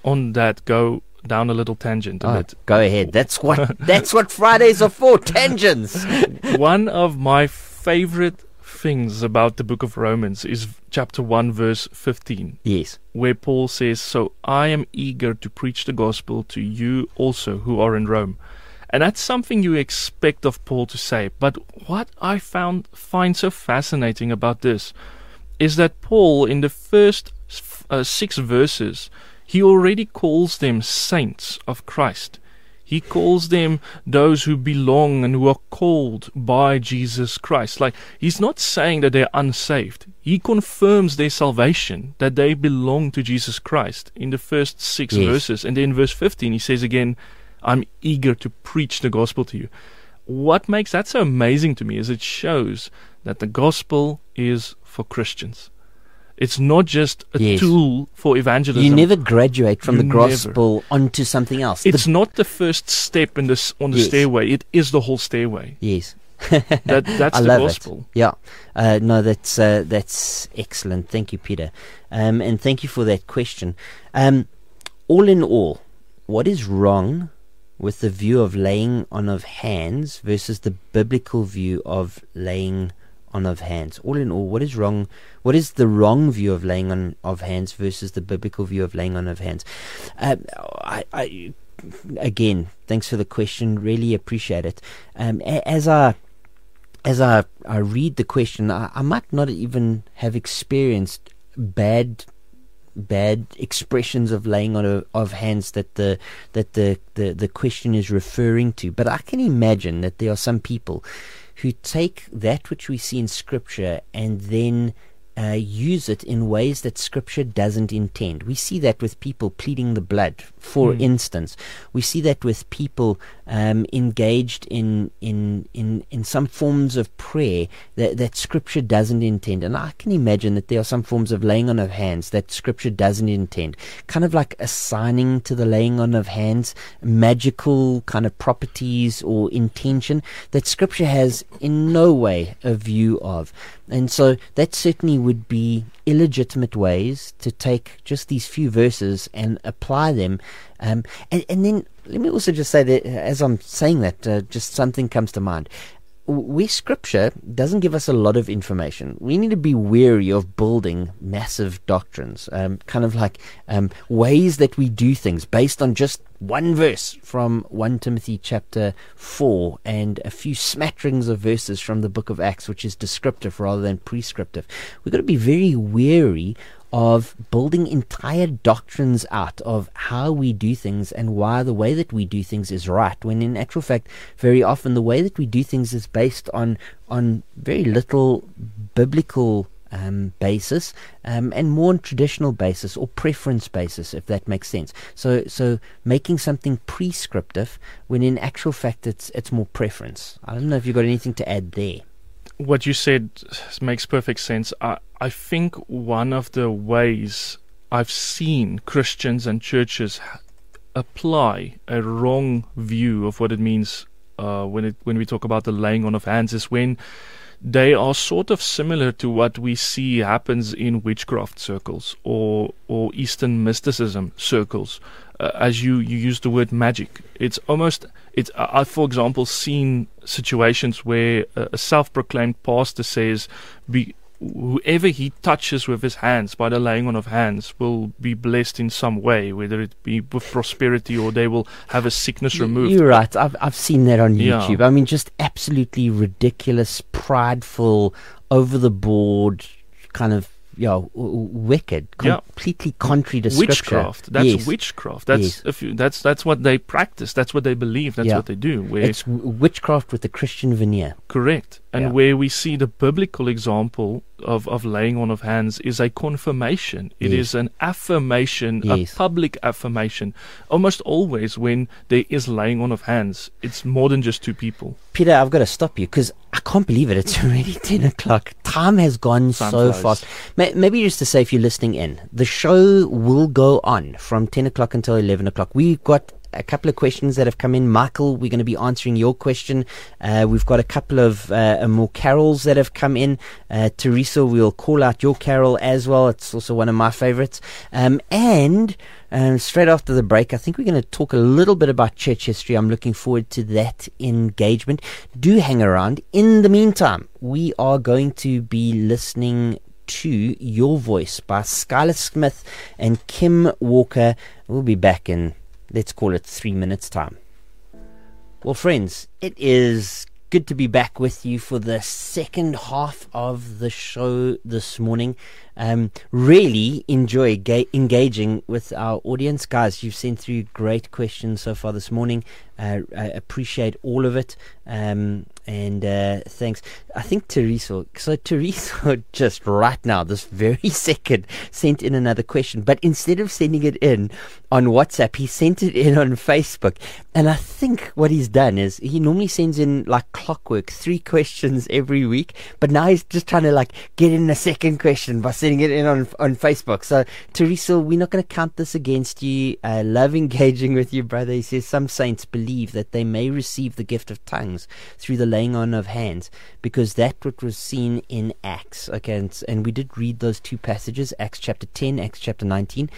on that go down a little tangent a Oh, bit? go ahead. That's what that's what Fridays are for. Tangents. One of my favorite things about the book of Romans is chapter 1 verse 15 Yes. where Paul says, So I am eager to preach the gospel to you also who are in Rome. And that's something you expect of Paul to say. But what I found find so fascinating about this is that Paul, in the first uh, six verses, he already calls them saints of Christ. He calls them those who belong and who are called by Jesus Christ. Like, he's not saying that they're unsaved. He confirms their salvation, that they belong to Jesus Christ in the first six Yes. verses. And then verse 15, he says again, I'm eager to preach the gospel to you. What makes that so amazing to me is it shows that the gospel is for Christians. It's not just a Yes. tool for evangelism. You never graduate from You the never. gospel onto something else. The- It's not the first step in this on the Yes. stairway. It is the whole stairway. yes. That that's I the love gospel. it. Yeah. Uh, no, that's uh, that's excellent. Thank you, Pieter. Um, and thank you for that question. Um, all in all, what is wrong with the view of laying on of hands versus the biblical view of laying on of hands? All in all, what is wrong? What is the wrong view of laying on of hands versus the biblical view of laying on of hands? Um, I, I, again, thanks for the question. Really appreciate it. Um, as I as I, I read the question, I, I might not even have experienced bad bad expressions of laying on a, of hands that the that the, the the question is referring to. But I can imagine that there are some people who take that which we see in Scripture and then uh, use it in ways that Scripture doesn't intend. We see that with people pleading the blood, for mm. instance. We see that with people um, engaged in, in in in some forms of prayer that, that Scripture doesn't intend. And I can imagine that there are some forms of laying on of hands that Scripture doesn't intend. Kind of like assigning to the laying on of hands magical kind of properties or intention that Scripture has in no way a view of. And so that certainly would be illegitimate ways to take just these few verses and apply them. Um, and, and then let me also just say that as I'm saying that, uh, just something comes to mind where scripture doesn't give us a lot of information, we need to be wary of building massive doctrines, um, kind of like um, ways that we do things based on just one verse from 1 Timothy chapter 4 and a few smatterings of verses from the book of Acts, which is descriptive rather than prescriptive. We've got to be very wary of building entire doctrines out of how we do things and why the way that we do things is right when in actual fact very often the way that we do things is based on on very little biblical um, basis um, and more on traditional basis or preference basis, if that makes sense. So, so making something prescriptive when in actual fact it's it's more preference. I don't know if you've got anything to add there what you said makes perfect sense. I, I think one of the ways I've seen Christians and churches apply a wrong view of what it means uh, when it when we talk about the laying on of hands is when they are sort of similar to what we see happens in witchcraft circles or or Eastern mysticism circles. Uh, as you you use the word magic, it's almost it's I've for example seen situations where a, a self-proclaimed pastor says, "Be whoever he touches with his hands by the laying on of hands will be blessed in some way, whether it be with prosperity or they will have a sickness removed. You're right. I've I've seen that on YouTube. Yeah. I mean, just absolutely ridiculous, prideful, over the board kind of you know, wicked, completely yeah. contrary to witchcraft. That's yes. witchcraft. That's yes. you, that's that's what they practice. That's what they believe. That's yeah. what they do. it's witchcraft with the Christian veneer. Correct. And yeah. where we see the biblical example of, of laying on of hands is a confirmation. It yes. is an affirmation, yes. a public affirmation. Almost always when there is laying on of hands, it's more than just two people. Pieter, I've got to stop you because I can't believe it. It's already 10 o'clock. Time has gone Time so flies. fast. Maybe just to say, if you're listening in, the show will go on from 10 o'clock until 11 o'clock. We've got a couple of questions that have come in. Michael, we're going to be answering your question. Uh, we've got a couple of uh, more carols that have come in. Uh, Teresa, we'll call out your carol as well. It's also one of my favorites. Um, and um, straight after the break, I think we're going to talk a little bit about church history. I'm looking forward to that engagement. Do hang around. In the meantime, we are going to be listening to Your Voice by Skylar Smith and Kim Walker. We'll be back in let's call it three minutes' time. Well, friends, it is good to be back with you for the second half of the show this morning. Um, really enjoy ga- engaging with our audience, guys. You've sent through great questions so far this morning. Uh, I appreciate all of it. Um, and uh, thanks. I think Teresa, so Teresa just right now, this very second, sent in another question. But instead of sending it in on WhatsApp, he sent it in on Facebook. And I think what he's done is he normally sends in like clockwork, three questions every week. But now he's just trying to like get in a second question by sending it in on on Facebook. So Teresa, we're not going to count this against you. I love engaging with you, brother. He says some saints believe that they may receive the gift of tongues through the laying on of hands, because that what was seen in Acts. Okay, and, and we did read those two passages, Acts chapter 10, Acts chapter 19.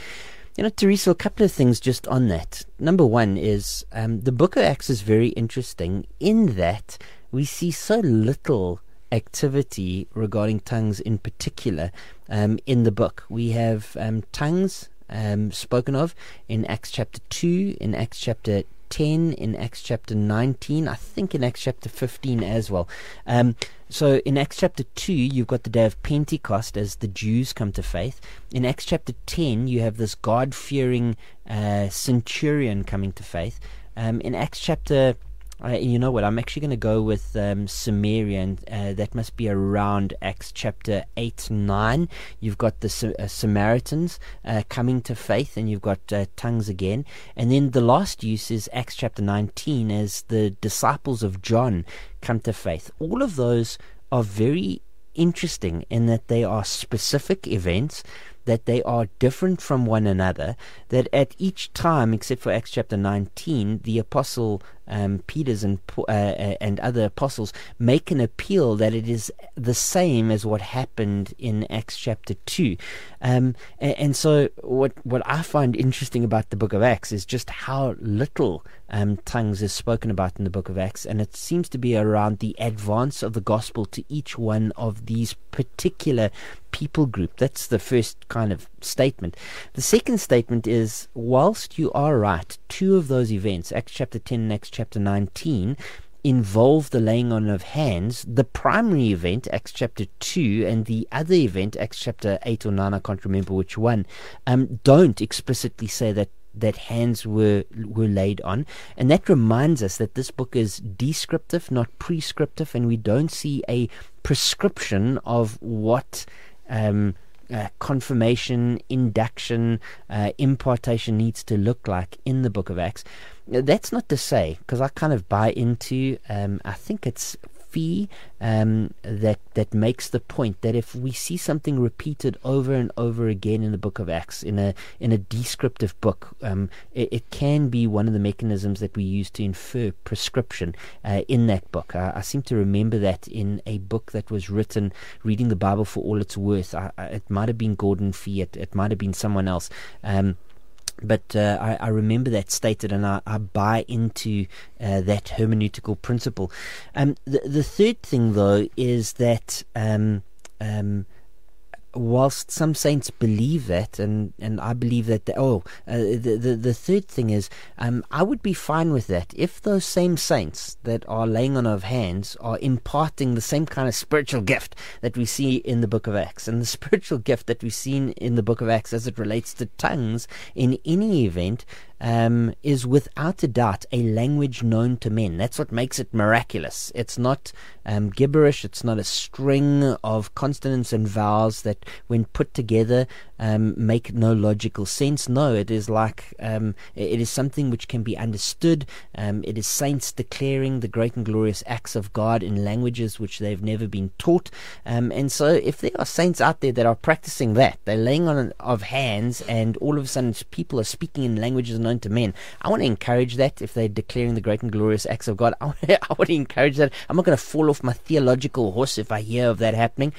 You know, Teresa, a couple of things just on that. Number one is um, the book of Acts is very interesting in that we see so little activity regarding tongues in particular um, in the book. We have um, tongues um, spoken of in Acts chapter 2, in Acts chapter 10, in Acts chapter 19, I think in Acts chapter 15 as well. Um, so in Acts chapter 2, you've got the day of Pentecost as the Jews come to faith. In Acts chapter 10, you have this God fearing uh, centurion coming to faith. Um, in Acts chapter uh, you know what? I'm actually going to go with um, Samaria, and uh, that must be around Acts chapter 8 9. You've got the uh, Samaritans uh, coming to faith, and you've got uh, tongues again. And then the last use is Acts chapter 19 as the disciples of John come to faith. All of those are very interesting in that they are specific events that they are different from one another, that at each time, except for Acts chapter 19, the apostle um, Peter's and uh, uh, and other apostles make an appeal that it is the same as what happened in Acts chapter two, um, and, and, so what what I find interesting about the book of Acts is just how little um, tongues is spoken about in the book of Acts, and it seems to be around the advance of the gospel to each one of these particular people group. That's the first kind of statement. The second statement is whilst you are right, two of those events, Acts chapter 10 and Acts chapter 19, involve the laying on of hands. The primary event, Acts chapter 2, and the other event, Acts chapter 8 or 9, I can't remember which one, um, don't explicitly say that that hands were were laid on and that reminds us that this book is descriptive not prescriptive and we don't see a prescription of what um, uh, confirmation, induction, uh, impartation needs to look like in the book of Acts. That's not to say, because I kind of buy into, um, I think it's fee um, that that makes the point that if we see something repeated over and over again in the Book of Acts in a in a descriptive book, um, it, it, can be one of the mechanisms that we use to infer prescription uh, in that book. I, I, seem to remember that in a book that was written, reading the Bible for all it's worth. I, I, it might have been Gordon Fee. It, it might have been someone else. Um, but uh, I, I, remember that stated, and I, I buy into uh, that hermeneutical principle. Um, the, the third thing, though, is that um, um, whilst some saints believe that, and, and I believe that, the, oh, uh, the, the, the third thing is, um, I would be fine with that if those same saints that are laying on of hands are imparting the same kind of spiritual gift that we see in the book of Acts. And the spiritual gift that we've seen in the book of Acts as it relates to tongues in any event um, is without a doubt a language known to men. That's what makes it miraculous. It's not um, gibberish, it's not a string of consonants and vowels that, when put together, um, make no logical sense. No, it is like um, it is something which can be understood. Um, it is saints declaring the great and glorious acts of God in languages which they've never been taught. Um, and so, if there are saints out there that are practicing that, they're laying on of hands, and all of a sudden people are speaking in languages known to men. I want to encourage that. If they're declaring the great and glorious acts of God, I want to, I want to encourage that. I'm not going to fall off my theological horse if I hear of that happening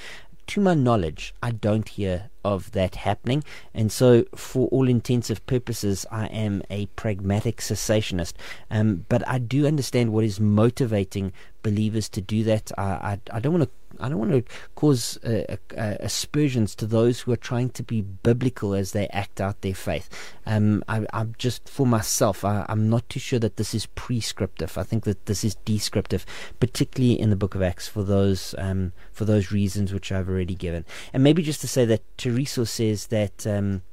to my knowledge, I don't hear of that happening. And so, for all intensive purposes, I am a pragmatic cessationist. Um, but I do understand what is motivating believers to do that. I, I, I don't want to I don't want to cause uh, uh, aspersions to those who are trying to be biblical as they act out their faith. Um, I, am just for myself. I, am not too sure that this is prescriptive. I think that this is descriptive, particularly in the Book of Acts for those um, for those reasons which I've already given. And maybe just to say that Teresa says that. Um,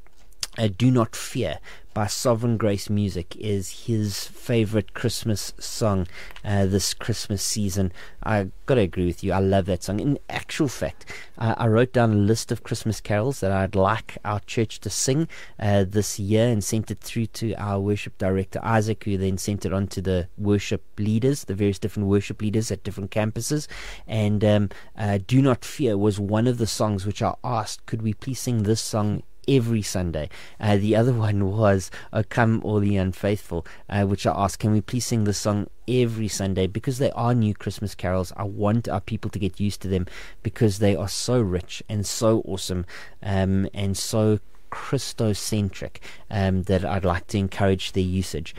uh, Do Not Fear by Sovereign Grace Music is his favorite Christmas song uh, this Christmas season. I got to agree with you. I love that song. In actual fact, uh, I wrote down a list of Christmas carols that I'd like our church to sing uh, this year and sent it through to our worship director, Isaac, who then sent it on to the worship leaders, the various different worship leaders at different campuses. And um, uh, Do Not Fear was one of the songs which I asked, could we please sing this song every Sunday. Uh, the other one was "O Come All the Unfaithful," uh, which I asked, can we please sing this song every Sunday because they are new Christmas carols. I want our people to get used to them because they are so rich and so awesome um, and so Christocentric um, that I'd like to encourage their usage.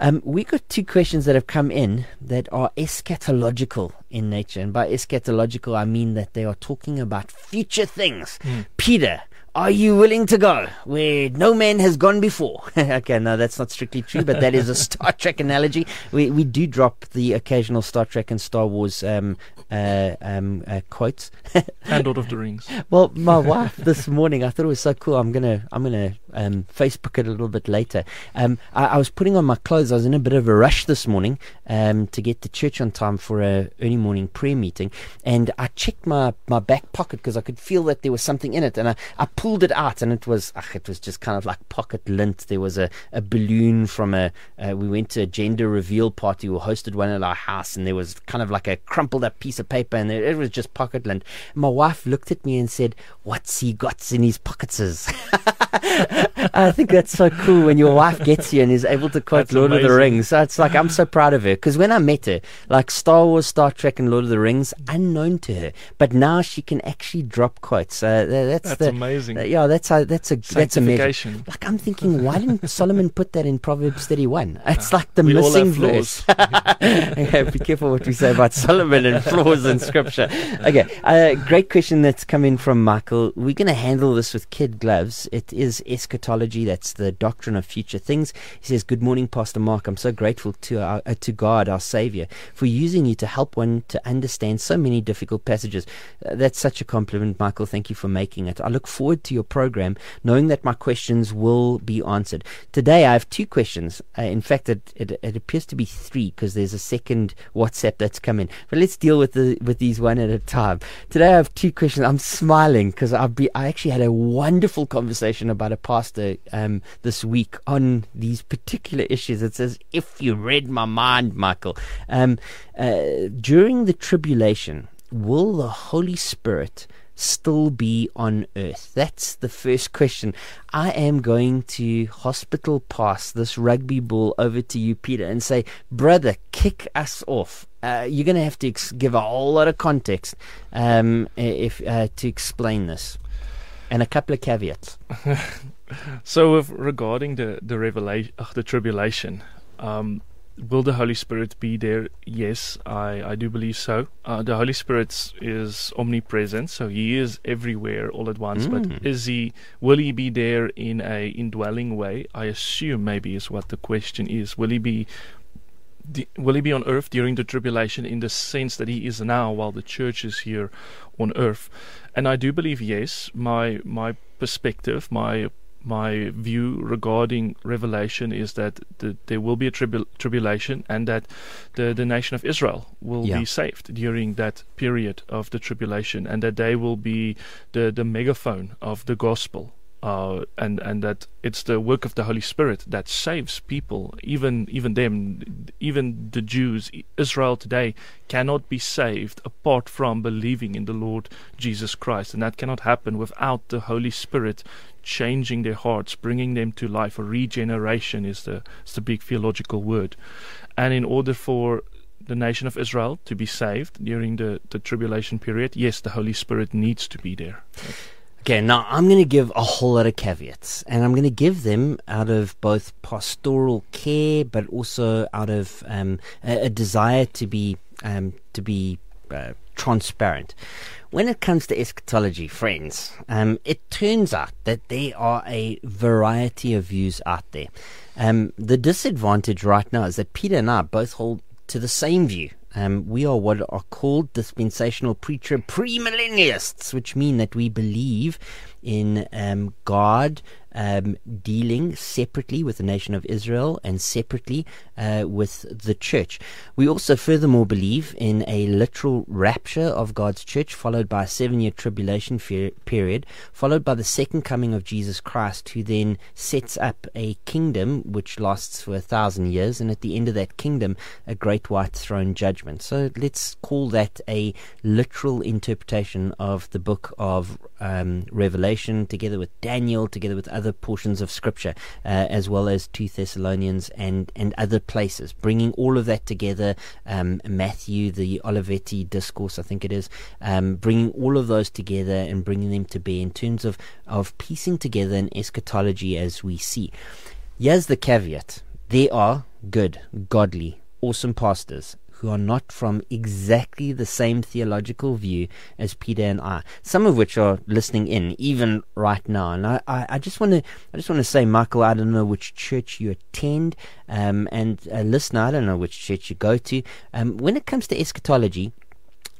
Um, we got two questions that have come in that are eschatological in nature. And by eschatological, I mean that they are talking about future things. Mm. Pieter, Are you willing to go where no man has gone before? okay, no, that's not strictly true, but that is a Star Trek analogy. We we do drop the occasional Star Trek and Star Wars um, uh, um, uh, quotes. and Lord of the Rings. Well, my wife this morning, I thought it was so cool. I'm gonna I'm gonna um, Facebook it a little bit later. Um, I, I, was putting on my clothes. I was in a bit of a rush this morning um, to get to church on time for a early morning prayer meeting, and I checked my, my back pocket because I could feel that there was something in it, and I, I pulled it out, and it was ach, it was just kind of like pocket lint. There was a, a balloon from a uh, we went to a gender reveal party or hosted one at our house, and there was kind of like a crumpled up piece of paper, and it, it was just pocket lint. My wife looked at me and said, "What's he got in his pockets?" I think that's so cool when your wife gets you and is able to quote That's Lord of the. Rings. So it's like I'm so proud of her because when I met her, like Star Wars, Star Trek, and Lord of the Rings, unknown to her, but now she can actually drop quotes. Uh, that's That's the amazing. Uh, yeah, that's a that's a that's a measure. Like I'm thinking, why didn't Solomon put that in Proverbs 31? It's like the We missing verse. okay, be careful what we say about Solomon and flaws in Scripture. Okay, uh, great question that's come in from Michael. We're going to handle this with kid gloves. It is eschatology. That's the doctrine of future things. He says, "Good morning, Pastor Mark. I'm so grateful to our, uh, to God, our Savior, for using you to help one to understand so many difficult passages." Uh, that's such a compliment, Michael. Thank you for making it. I look forward to your program, knowing that my questions will be answered. Today, I have two questions. Uh, in fact, it, it, it appears to be three because there's a second WhatsApp that's come in. But let's deal with the with these one at a time. Today, I have two questions. I'm smiling because I be I actually had a wonderful conversation about a pastor um, this week on these particular issues. It says, "If you read my mind, Michael." Um, uh, during the tribulation, will the Holy Spirit still be on earth? That's the first question. I am going to hospital pass this rugby ball over to you, Pieter, and say, brother, kick us off. Uh, you're going to have to ex- give a whole lot of context um, if uh, to explain this, and a couple of caveats. So, regarding the the revelation, uh, the tribulation, um, will the Holy Spirit be there? Yes, I I do believe so. Uh, the Holy Spirit is omnipresent, so He is everywhere all at once. Mm. But is He? Will He be there in a indwelling way? I assume maybe is what the question is. Will He be? Will he be on earth during the tribulation in the sense that he is now while the church is here on earth? And I do believe yes. My my perspective, my my view regarding Revelation is that the, there will be a tribu- tribulation and that the, the nation of Israel will Yeah. be saved during that period of the tribulation and that they will be the, the megaphone of the gospel. Uh, and and that it's the work of the Holy Spirit that saves people, even even them, even the Jews, Israel today cannot be saved apart from believing in the Lord Jesus Christ, and that cannot happen without the Holy Spirit changing their hearts, bringing them to life. Regeneration is the is the big theological word, and in order for the nation of Israel to be saved during the, the tribulation period, yes, the Holy Spirit needs to be there. Okay, now I'm going to give a whole lot of caveats, and I'm going to give them out of both pastoral care, but also out of um, a, a desire to be um, to be uh, transparent. When it comes to eschatology, friends, um, it turns out that there are a variety of views out there. Um, the disadvantage right now is that Pieter and I both hold to the same view. Um, we are what are called dispensational pre-trib premillennialists, which mean that we believe in um, God um, dealing separately with the nation of Israel and separately uh, with the church. We also furthermore believe in a literal rapture of God's church, followed by a seven year tribulation fe- period, followed by the second coming of Jesus Christ, who then sets up a kingdom which lasts for a thousand years, and at the end of that kingdom, a great white throne judgment. So let's call that a literal interpretation of the book of um, Revelation, together with Daniel, together with other portions of Scripture, uh, as well as 2 Thessalonians and, and other places. Bringing all of that together, um, Matthew, the Olivet discourse, I think it is, um, bringing all of those together and bringing them to bear in terms of, of piecing together an eschatology as we see. Here's the caveat there are good, godly, awesome pastors who are not from exactly the same theological view as Pieter and I. Some of which are listening in even right now. And I, I, I just want to I just want to say, Michael, I don't know which church you attend, um, and uh, listener, I don't know which church you go to. Um, when it comes to eschatology.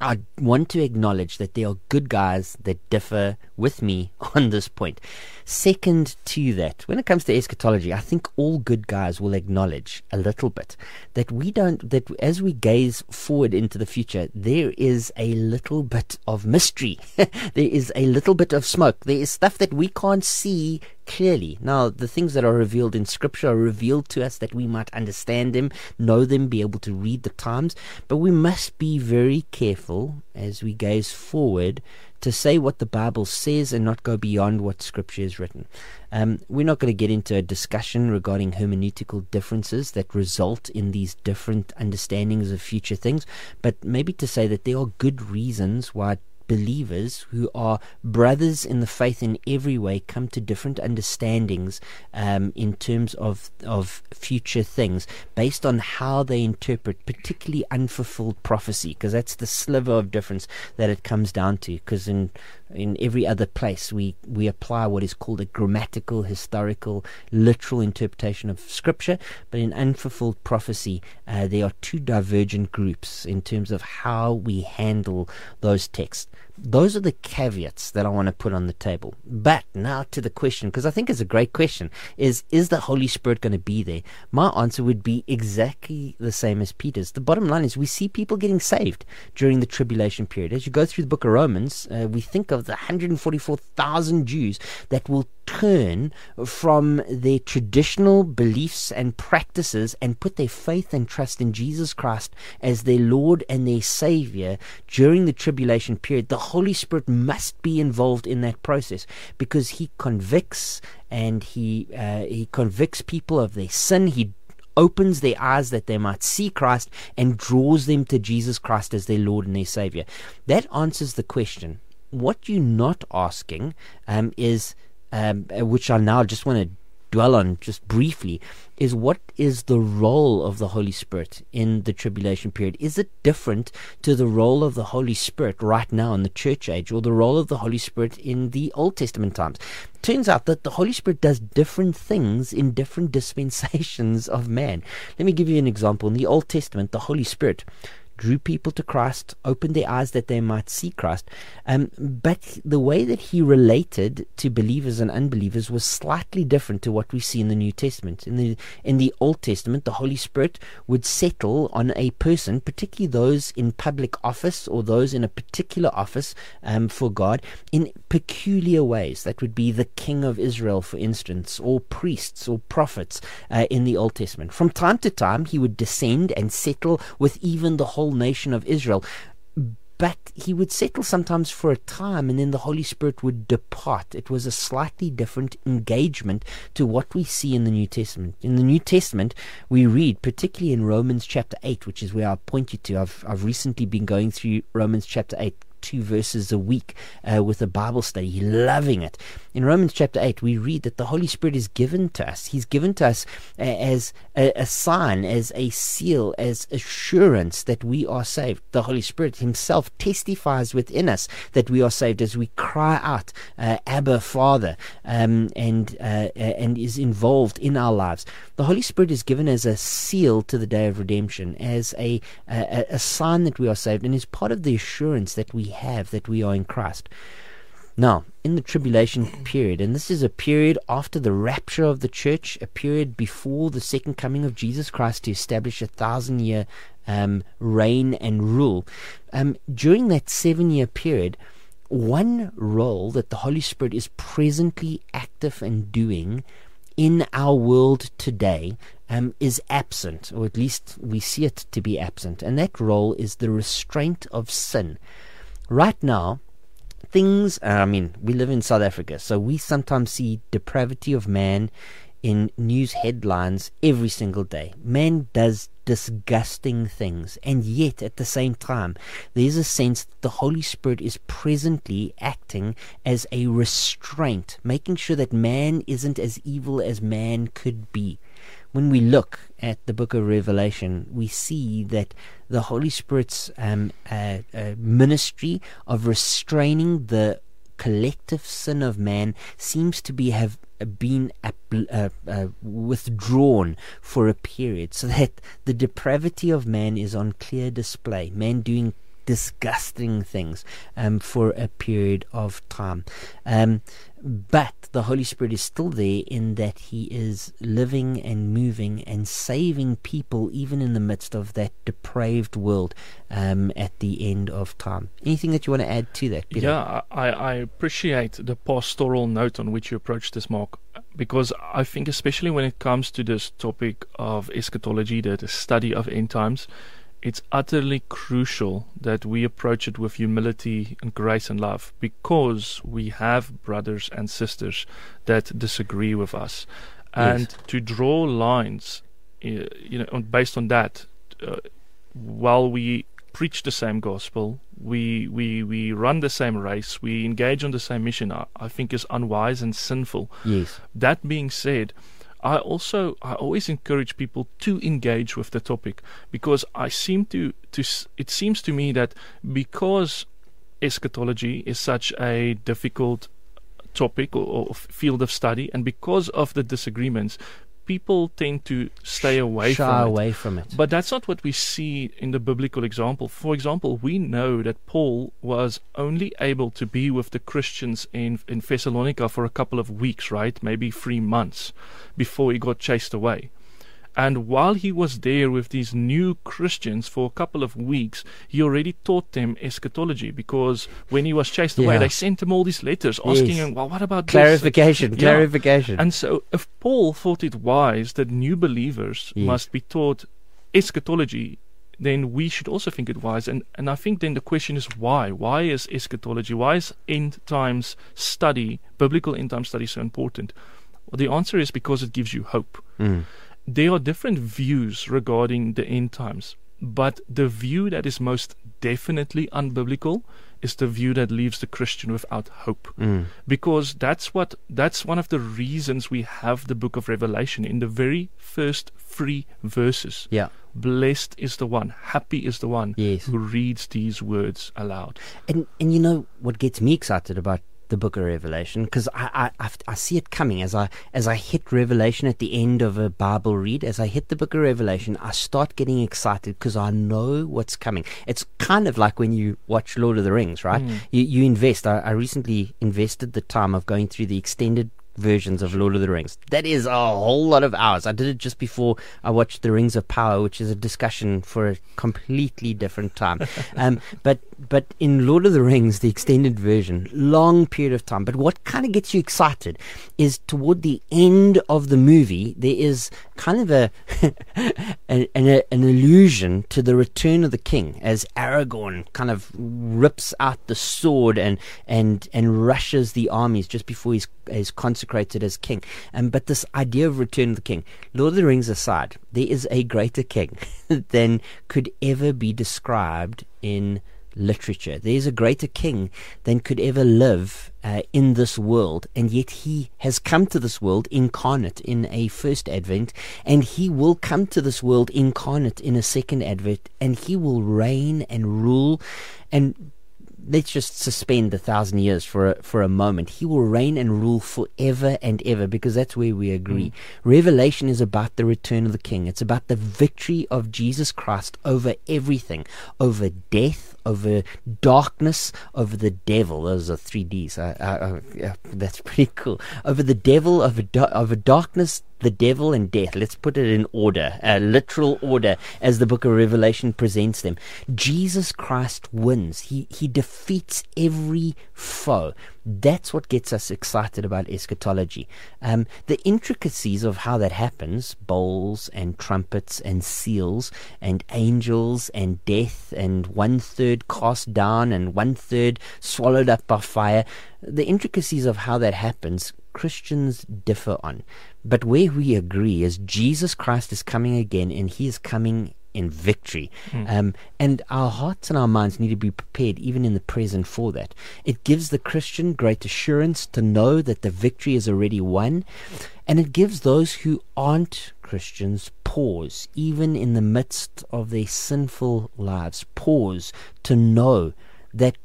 I want to acknowledge that there are good guys that differ with me on this point. Second to that, when it comes to eschatology, I think all good guys will acknowledge a little bit that we don't, that as we gaze forward into the future, there is a little bit of mystery. there is a little bit of smoke. There is stuff that we can't see clearly. Now, the things that are revealed in Scripture are revealed to us that we might understand them, know them, be able to read the times, but we must be very careful as we gaze forward to say what the Bible says and not go beyond what Scripture is written. Um, we're not going to get into a discussion regarding hermeneutical differences that result in these different understandings of future things, but maybe to say that there are good reasons why believers who are brothers in the faith in every way come to different understandings um, in terms of of future things based on how they interpret particularly unfulfilled prophecy because that's the sliver of difference that it comes down to because in in every other place. We we apply what is called a grammatical historical literal interpretation of scripture but in unfulfilled prophecy uh, there are two divergent groups in terms of how we handle those texts those are the caveats that I want to put on the table. But now to the question, because I think it's a great question, is is the Holy Spirit going to be there? My answer would be exactly the same as Pieter's. The bottom line is we see people getting saved during the tribulation period. As you go through the book of Romans, uh, we think of the 144,000 Jews that will turn from their traditional beliefs and practices and put their faith and trust in Jesus Christ as their Lord and their Savior during the tribulation period, the Holy Spirit must be involved in that process because He convicts and He uh, He convicts people of their sin. He opens their eyes that they might see Christ and draws them to Jesus Christ as their Lord and their Savior. That answers the question. What you're not asking um, is um, uh, which I now just want to dwell on just briefly, is what is the role of the Holy Spirit in the tribulation period? Is it different to the role of the Holy Spirit right now in the church age or the role of the Holy Spirit in the Old Testament times? Turns out that the Holy Spirit does different things in different dispensations of man. Let me give you an example. In the Old Testament, the Holy Spirit drew people to Christ, opened their eyes that they might see Christ. Um, but the way that he related to believers and unbelievers was slightly different to what we see in the New Testament. In the in the Old Testament, the Holy Spirit would settle on a person, particularly those in public office or those in a particular office um, for God, in peculiar ways. That would be the King of Israel, for instance, or priests or prophets uh, in the Old Testament. From time to time, he would descend and settle with even the whole whole nation of Israel. But he would settle sometimes for a time and then the Holy Spirit would depart. It was a slightly different engagement to what we see in the New Testament. In the New Testament, we read, particularly in Romans chapter 8, which is where I point you to. I've, I've recently been going through Romans chapter 8 two verses a week uh, with a Bible study, loving it. In Romans chapter 8, we read that the Holy Spirit is given to us. He's given to us uh, as a, a, sign, as a seal, as assurance that we are saved. The Holy Spirit Himself testifies within us that we are saved as we cry out, uh, Abba, Father, um, and, uh, and is involved in our lives. The Holy Spirit is given as a seal to the day of redemption, as a, a, a sign that we are saved, and is part of the assurance that we have that we are in Christ. Now, in the tribulation period, and this is a period after the rapture of the church, a period before the second coming of Jesus Christ to establish a thousand year um, reign and rule, um, during that seven year period, one role that the Holy Spirit is presently active and doing in our world today um, is absent, or at least we see it to be absent, and that role is the restraint of sin right now, things, uh, I mean, we live in South Africa, so we sometimes see depravity of man in news headlines every single day. Man does disgusting things, and yet at the same time, there's a sense that the Holy Spirit is presently acting as a restraint, making sure that man isn't as evil as man could be when we look at the book of Revelation, we see that the Holy Spirit's um, uh, uh, ministry of restraining the collective sin of man seems to be have been uh, uh, withdrawn for a period, so that the depravity of man is on clear display. Man doing disgusting things um, for a period of time. Um, but the Holy Spirit is still there in that He is living and moving and saving people even in the midst of that depraved world um, at the end of time. Anything that you want to add to that, Pieter? Yeah, I, I appreciate the pastoral note on which you approach this, Mark, because I think, especially when it comes to this topic of eschatology, the, the study of end times, it's utterly crucial that we approach it with humility and grace and love because we have brothers and sisters that disagree with us. And Yes. to draw lines, uh, you know, based on that, uh, while we preach the same gospel, we, we, we run the same race, we engage on the same mission, I, I think is unwise and sinful. Yes. That being said, I also I always encourage people to engage with the topic because I seem to to it seems to me that because eschatology is such a difficult topic or, or field of study and because of the disagreements people tend to stay away Shy from it. away from it. But that's not what we see in the biblical example. For example, we know that Paul was only able to be with the Christians in, in Thessalonica for a couple of weeks, right? Maybe three months before he got chased away. And while he was there with these new Christians for a couple of weeks, he already taught them eschatology because when he was chased away, Yeah. they sent him all these letters asking Yes. him, Well, what about this? clarification, Yeah. clarification. And so, if Paul thought it wise that new believers Yes. must be taught eschatology, then we should also think it wise. And, and I think then the question is why? Why is eschatology, why is end times study, biblical end time study, so important? Well, the answer is because it gives you hope. Mm. There are different views regarding the end times, but the view that is most definitely unbiblical is the view that leaves the Christian without hope Mm. because that's what that's one of the reasons we have the book of revelation in the very first three verses Yeah. blessed is the one happy is the one Yes. who reads these words aloud And and you know what gets me excited about the Book of Revelation because I, I I see it coming as I as I hit Revelation at the end of a Bible read. As I hit the Book of Revelation, I start getting excited because I know what's coming. It's kind of like when you watch Lord of the Rings, right? Mm. You you invest. I, I recently invested the time of going through the extended versions of Lord of the Rings. That is a whole lot of hours. I did it just before I watched The Rings of Power, which is a discussion for a completely different time. um, but but in Lord of the Rings, the extended version, long period of time. But what kind of gets you excited is toward the end of the movie, there is kind of a an, an, an allusion to the return of the king as Aragorn kind of rips out the sword and and and rushes the armies just before he's is consecrated as king. Um, but this idea of return of the king, Lord of the Rings aside, there is a greater king than could ever be described in literature. There is a greater king than could ever live uh, in this world, and yet he has come to this world incarnate in a first advent, and he will come to this world incarnate in a second advent, and he will reign and rule and let's just suspend a thousand years for a, for a moment. He will reign and rule forever and ever because that's where we agree. Mm. Revelation is about the return of the King. It's about the victory of Jesus Christ over everything, over death, over darkness, over the devil. Those are three Ds. I, I, I, that's pretty cool. Over the devil, over over darkness, the devil and death. Let's put it in order, uh, literal order, as the book of Revelation presents them. Jesus Christ wins. He he defeats every foe. That's what gets us excited about eschatology. Um, the intricacies of how that happens, bowls and trumpets and seals and angels and death and one third cast down and one third swallowed up by fire. The intricacies of how that happens Christians differ on. But where we agree is Jesus Christ is coming again and he is coming in victory. Um, and our hearts and our minds need to be prepared, even in the present, for that. It gives the Christian great assurance to know that the victory is already won. And it gives those who aren't Christians pause, even in the midst of their sinful lives, pause to know that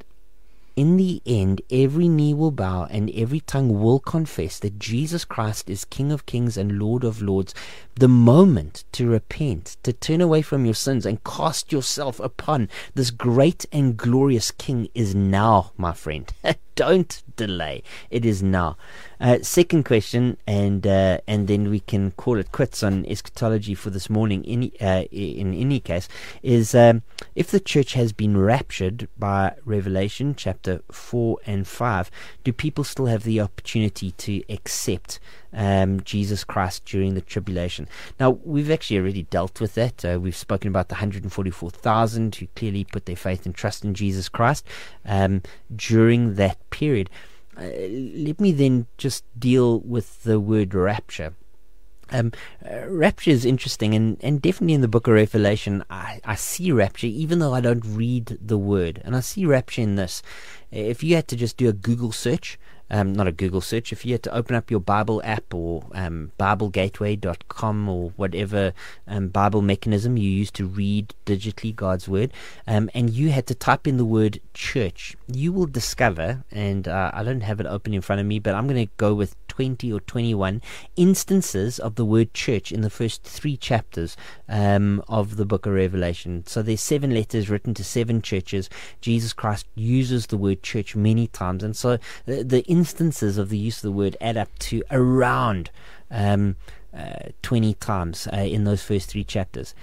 in the end, every knee will bow and every tongue will confess that Jesus Christ is King of kings and Lord of lords. The moment to repent, to turn away from your sins and cast yourself upon this great and glorious King is now, my friend. Don't delay. It is now. Uh, second question, and uh, and then we can call it quits on eschatology for this morning. In uh, in any case, is um, if the church has been raptured by Revelation chapter four and five, do people still have the opportunity to accept um, Jesus Christ during the tribulation? Now we've actually already dealt with that. Uh, we've spoken about the 144,000 who clearly put their faith and trust in Jesus Christ um, during that period. Uh, let me then just deal with the word rapture. Um, uh, rapture is interesting, and, and definitely in the book of Revelation, I, I see rapture even though I don't read the word. And I see rapture in this. If you had to just do a Google search, um, not a Google search, if you had to open up your Bible app or um, BibleGateway.com or whatever um, Bible mechanism you use to read digitally God's Word, um, and you had to type in the word church, you will discover, and uh, I don't have it open in front of me, but I'm going to go with 20 or 21 instances of the word church in the first three chapters um, of the book of Revelation. So there's seven letters written to seven churches. Jesus Christ uses the word church many times, and so the, the instances of the use of the word add up to around um, uh, 20 times uh, in those first three chapters.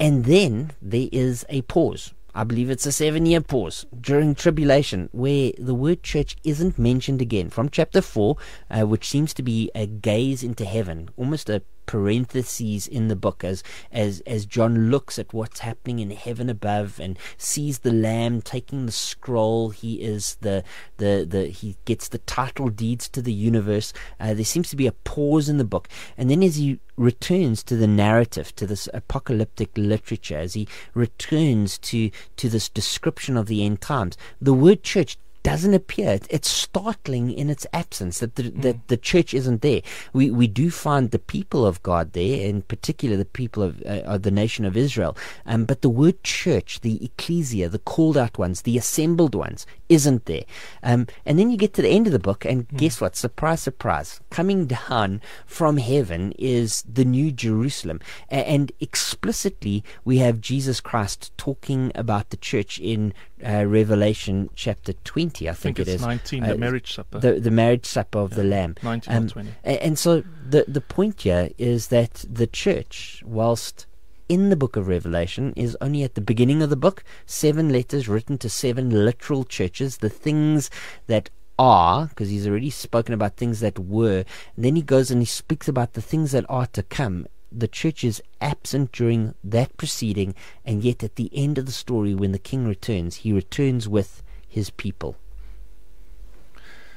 And then there is a pause. I believe it's a seven year pause during tribulation where the word church isn't mentioned again. From chapter 4, uh, which seems to be a gaze into heaven, almost a parentheses in the book as as as John looks at what's happening in heaven above and sees the lamb taking the scroll. He is the the the he gets the title deeds to the universe. Uh, there seems to be a pause in the book. And then as he returns to the narrative to this apocalyptic literature as he returns to to this description of the end times the word church doesn't appear. It's startling in its absence that the, mm. that the church isn't there. We we do find the people of God there, in particular the people of, uh, of the nation of Israel. Um, but the word church, the ecclesia, the called out ones, the assembled ones, isn't there. Um, and then you get to the end of the book, and mm. guess what? Surprise, surprise! Coming down from heaven is the New Jerusalem, and explicitly we have Jesus Christ talking about the church in uh, Revelation chapter 20, I think, I think it is. 19, uh, the marriage supper. The, the marriage supper of yeah, the Lamb. 19 um, or 20. And, and so the, the point here is that the church, whilst in the book of Revelation, is only at the beginning of the book, seven letters written to seven literal churches, the things that are, because he's already spoken about things that were. And then he goes and he speaks about the things that are to come the church is absent during that proceeding, and yet at the end of the story, when the king returns, he returns with his people.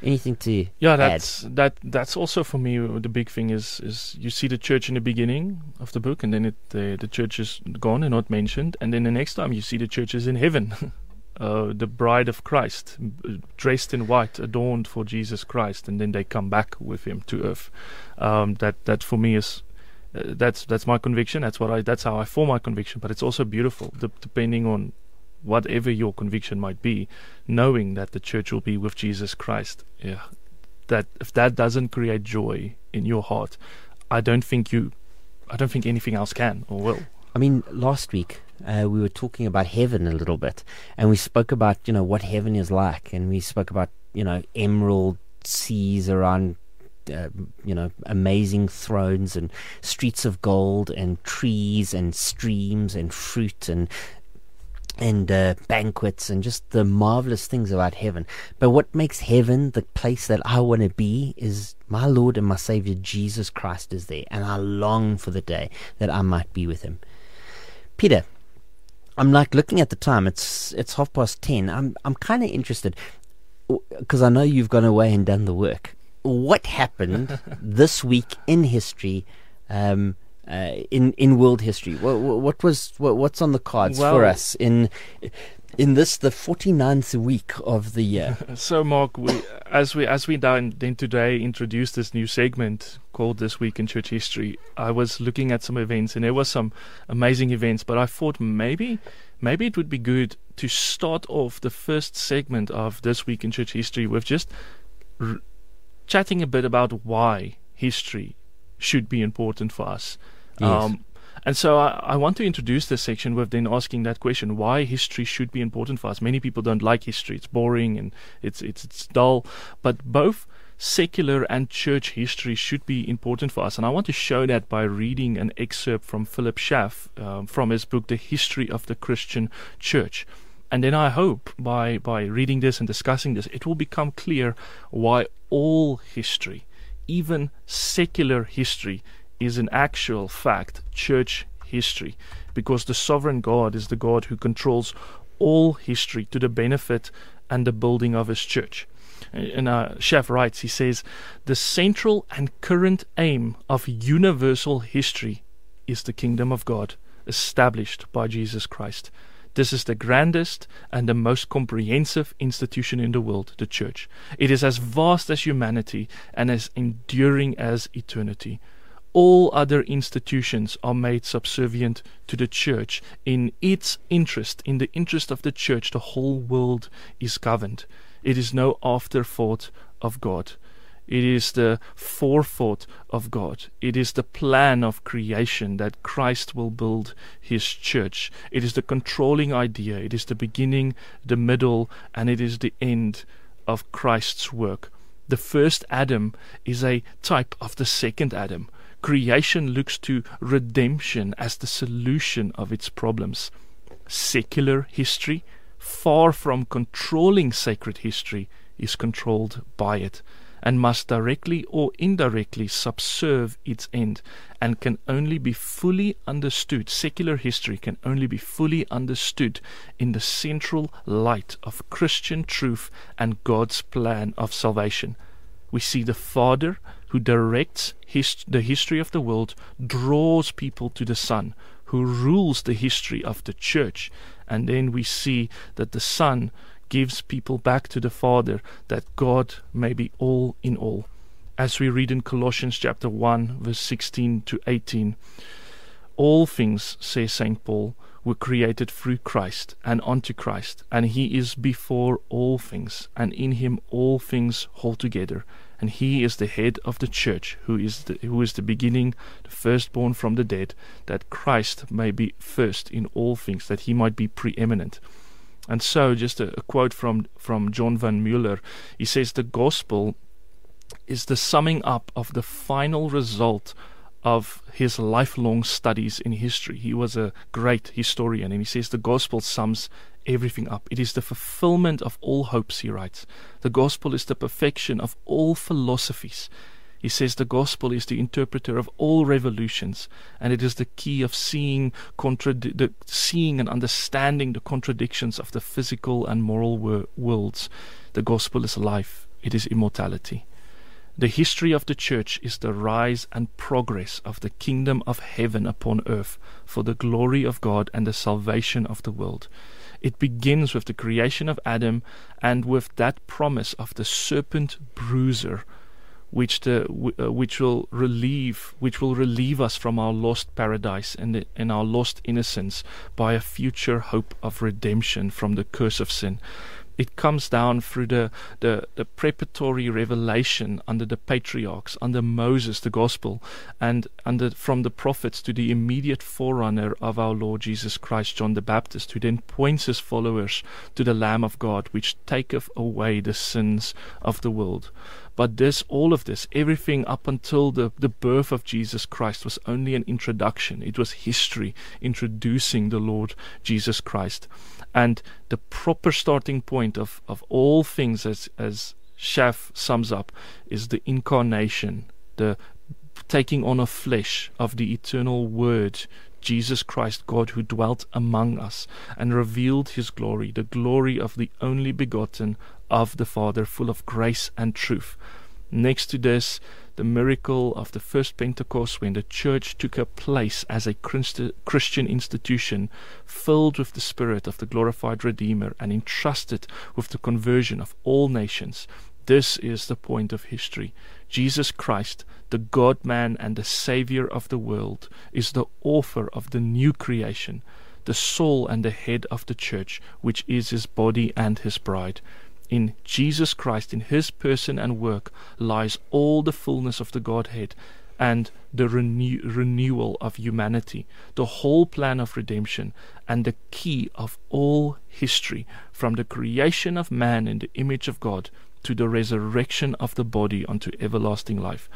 Anything to yeah, that's add? that. That's also for me the big thing is is you see the church in the beginning of the book, and then it the the church is gone and not mentioned, and then the next time you see the church is in heaven. Uh, the bride of Christ, dressed in white, adorned for Jesus Christ, and then they come back with him to earth. Um, that that for me is that's that's my conviction. That's what I. That's how I form my conviction. But it's also beautiful, de- depending on whatever your conviction might be, knowing that the church will be with Jesus Christ. Yeah, that if that doesn't create joy in your heart, I don't think you, I don't think anything else can or will. I mean, last week uh, we were talking about heaven a little bit, and we spoke about you know what heaven is like, and we spoke about you know emerald seas around uh, you know, amazing thrones and streets of gold and trees and streams and fruit and and uh, banquets and just the marvelous things about heaven. But what makes heaven the place that I want to be is my Lord and my Savior Jesus Christ is there, and I long for the day that I might be with Him. Pieter, I'm like looking at the time. It's it's half past ten. I'm I'm kind of interested because I know you've gone away and done the work what happened this week in history um, uh, in in world history? What, what was what, what's on the cards well, for us in in this the 49th week of the year? so, Mark, we, as we as we then today introduced this new segment called This Week in Church History, I was looking at some events and there were some amazing events, but I thought maybe maybe it would be good to start off the first segment of This Week in Church History with just r- chatting a bit about why history should be important for us. Yes. Um, and so I, I, want to introduce this section with then asking that question: why history should be important for us. Many people don't like history; it's boring and it's it's it's dull. But both secular and church history should be important for us. And I want to show that by reading an excerpt from Philip Schaff um, from his book, The History of the Christian Church. And then I hope by, by reading this and discussing this, it will become clear why all history, even secular history, is in actual fact church history. Because the sovereign God is the God who controls all history to the benefit and the building of his church and uh, Schaff writes, he says, the central and current aim of universal history is the kingdom of God, established by Jesus Christ. This is the grandest and the most comprehensive institution in the world, the church. It is as vast as humanity and as enduring as eternity. All other institutions are made subservient to the church. In its interest, in the interest of the church, the whole world is governed. It is no afterthought of God. It is the forethought of God. It is the plan of creation that Christ will build his church. It is the controlling idea. It is the beginning, the middle, and it is the end of Christ's work. The first Adam is a type of the second Adam. Creation looks to redemption as the solution of its problems. Secular history far from controlling sacred history, is controlled by it, and must directly or indirectly subserve its end, and can only be fully understood. Secular history can only be fully understood in the central light of Christian truth and God's plan of salvation. We see the Father who directs hist- the history of the world, draws people to the Son, who rules the history of the church and then we see that the Son gives people back to the Father, that God may be all in all. As we read in Colossians chapter 1, verse 16 to 18, all things, says St. Paul, were created through Christ and unto Christ, and he is before all things, and in him all things hold together and he is the head of the church, who is the, who is the beginning, the firstborn from the dead, that Christ may be first in all things, that he might be preeminent. And so, just a, a quote from from John van Mueller, he says the gospel is the summing up of the final result of his lifelong studies in history. He was a great historian, and he says the gospel sums everything up. It is the fulfillment of all hopes, he writes. The gospel is the perfection of all philosophies. He says the gospel is the interpreter of all revolutions, and it is the key of seeing, contradi- the, seeing and understanding the contradictions of the physical and moral wor- worlds. The gospel is life, it is immortality. The history of the church is the rise and progress of the kingdom of heaven upon earth for the glory of God and the salvation of the world. It begins with the creation of Adam and with that promise of the serpent bruiser which the uh, which will relieve which will relieve us from our lost paradise and the, and our lost innocence by a future hope of redemption from the curse of sin it comes down through the, the, the preparatory revelation under the patriarchs, under Moses, the gospel, and under from the prophets to the immediate forerunner of our Lord Jesus Christ, John the Baptist, who then points his followers to the Lamb of God, which taketh away the sins of the world. But this, all of this, everything up until the, the birth of Jesus Christ was only an introduction. It was history introducing the Lord Jesus Christ. And the proper starting point of, of all things, as, as Schaff sums up, is the incarnation, the taking on of flesh of the eternal Word, Jesus Christ, God, who dwelt among us and revealed his glory, the glory of the only begotten of the Father, full of grace and truth. Next to this, the miracle of the first Pentecost when the church took her place as a Christian institution filled with the Spirit of the glorified Redeemer and entrusted with the conversion of all nations. This is the point of history. Jesus Christ, the God man and the Savior of the world, is the author of the new creation, the soul and the head of the church, which is his body and his bride. In Jesus Christ, in his person and work, lies all the fullness of the Godhead and the renew- renewal of humanity, the whole plan of redemption, and the key of all history, from the creation of man in the image of God to the resurrection of the body unto everlasting life.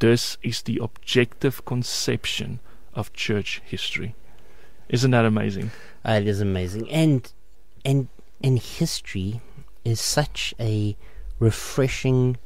This is the objective conception of church history. Isn't that amazing? Uh, it is amazing, and and and history is such a refreshing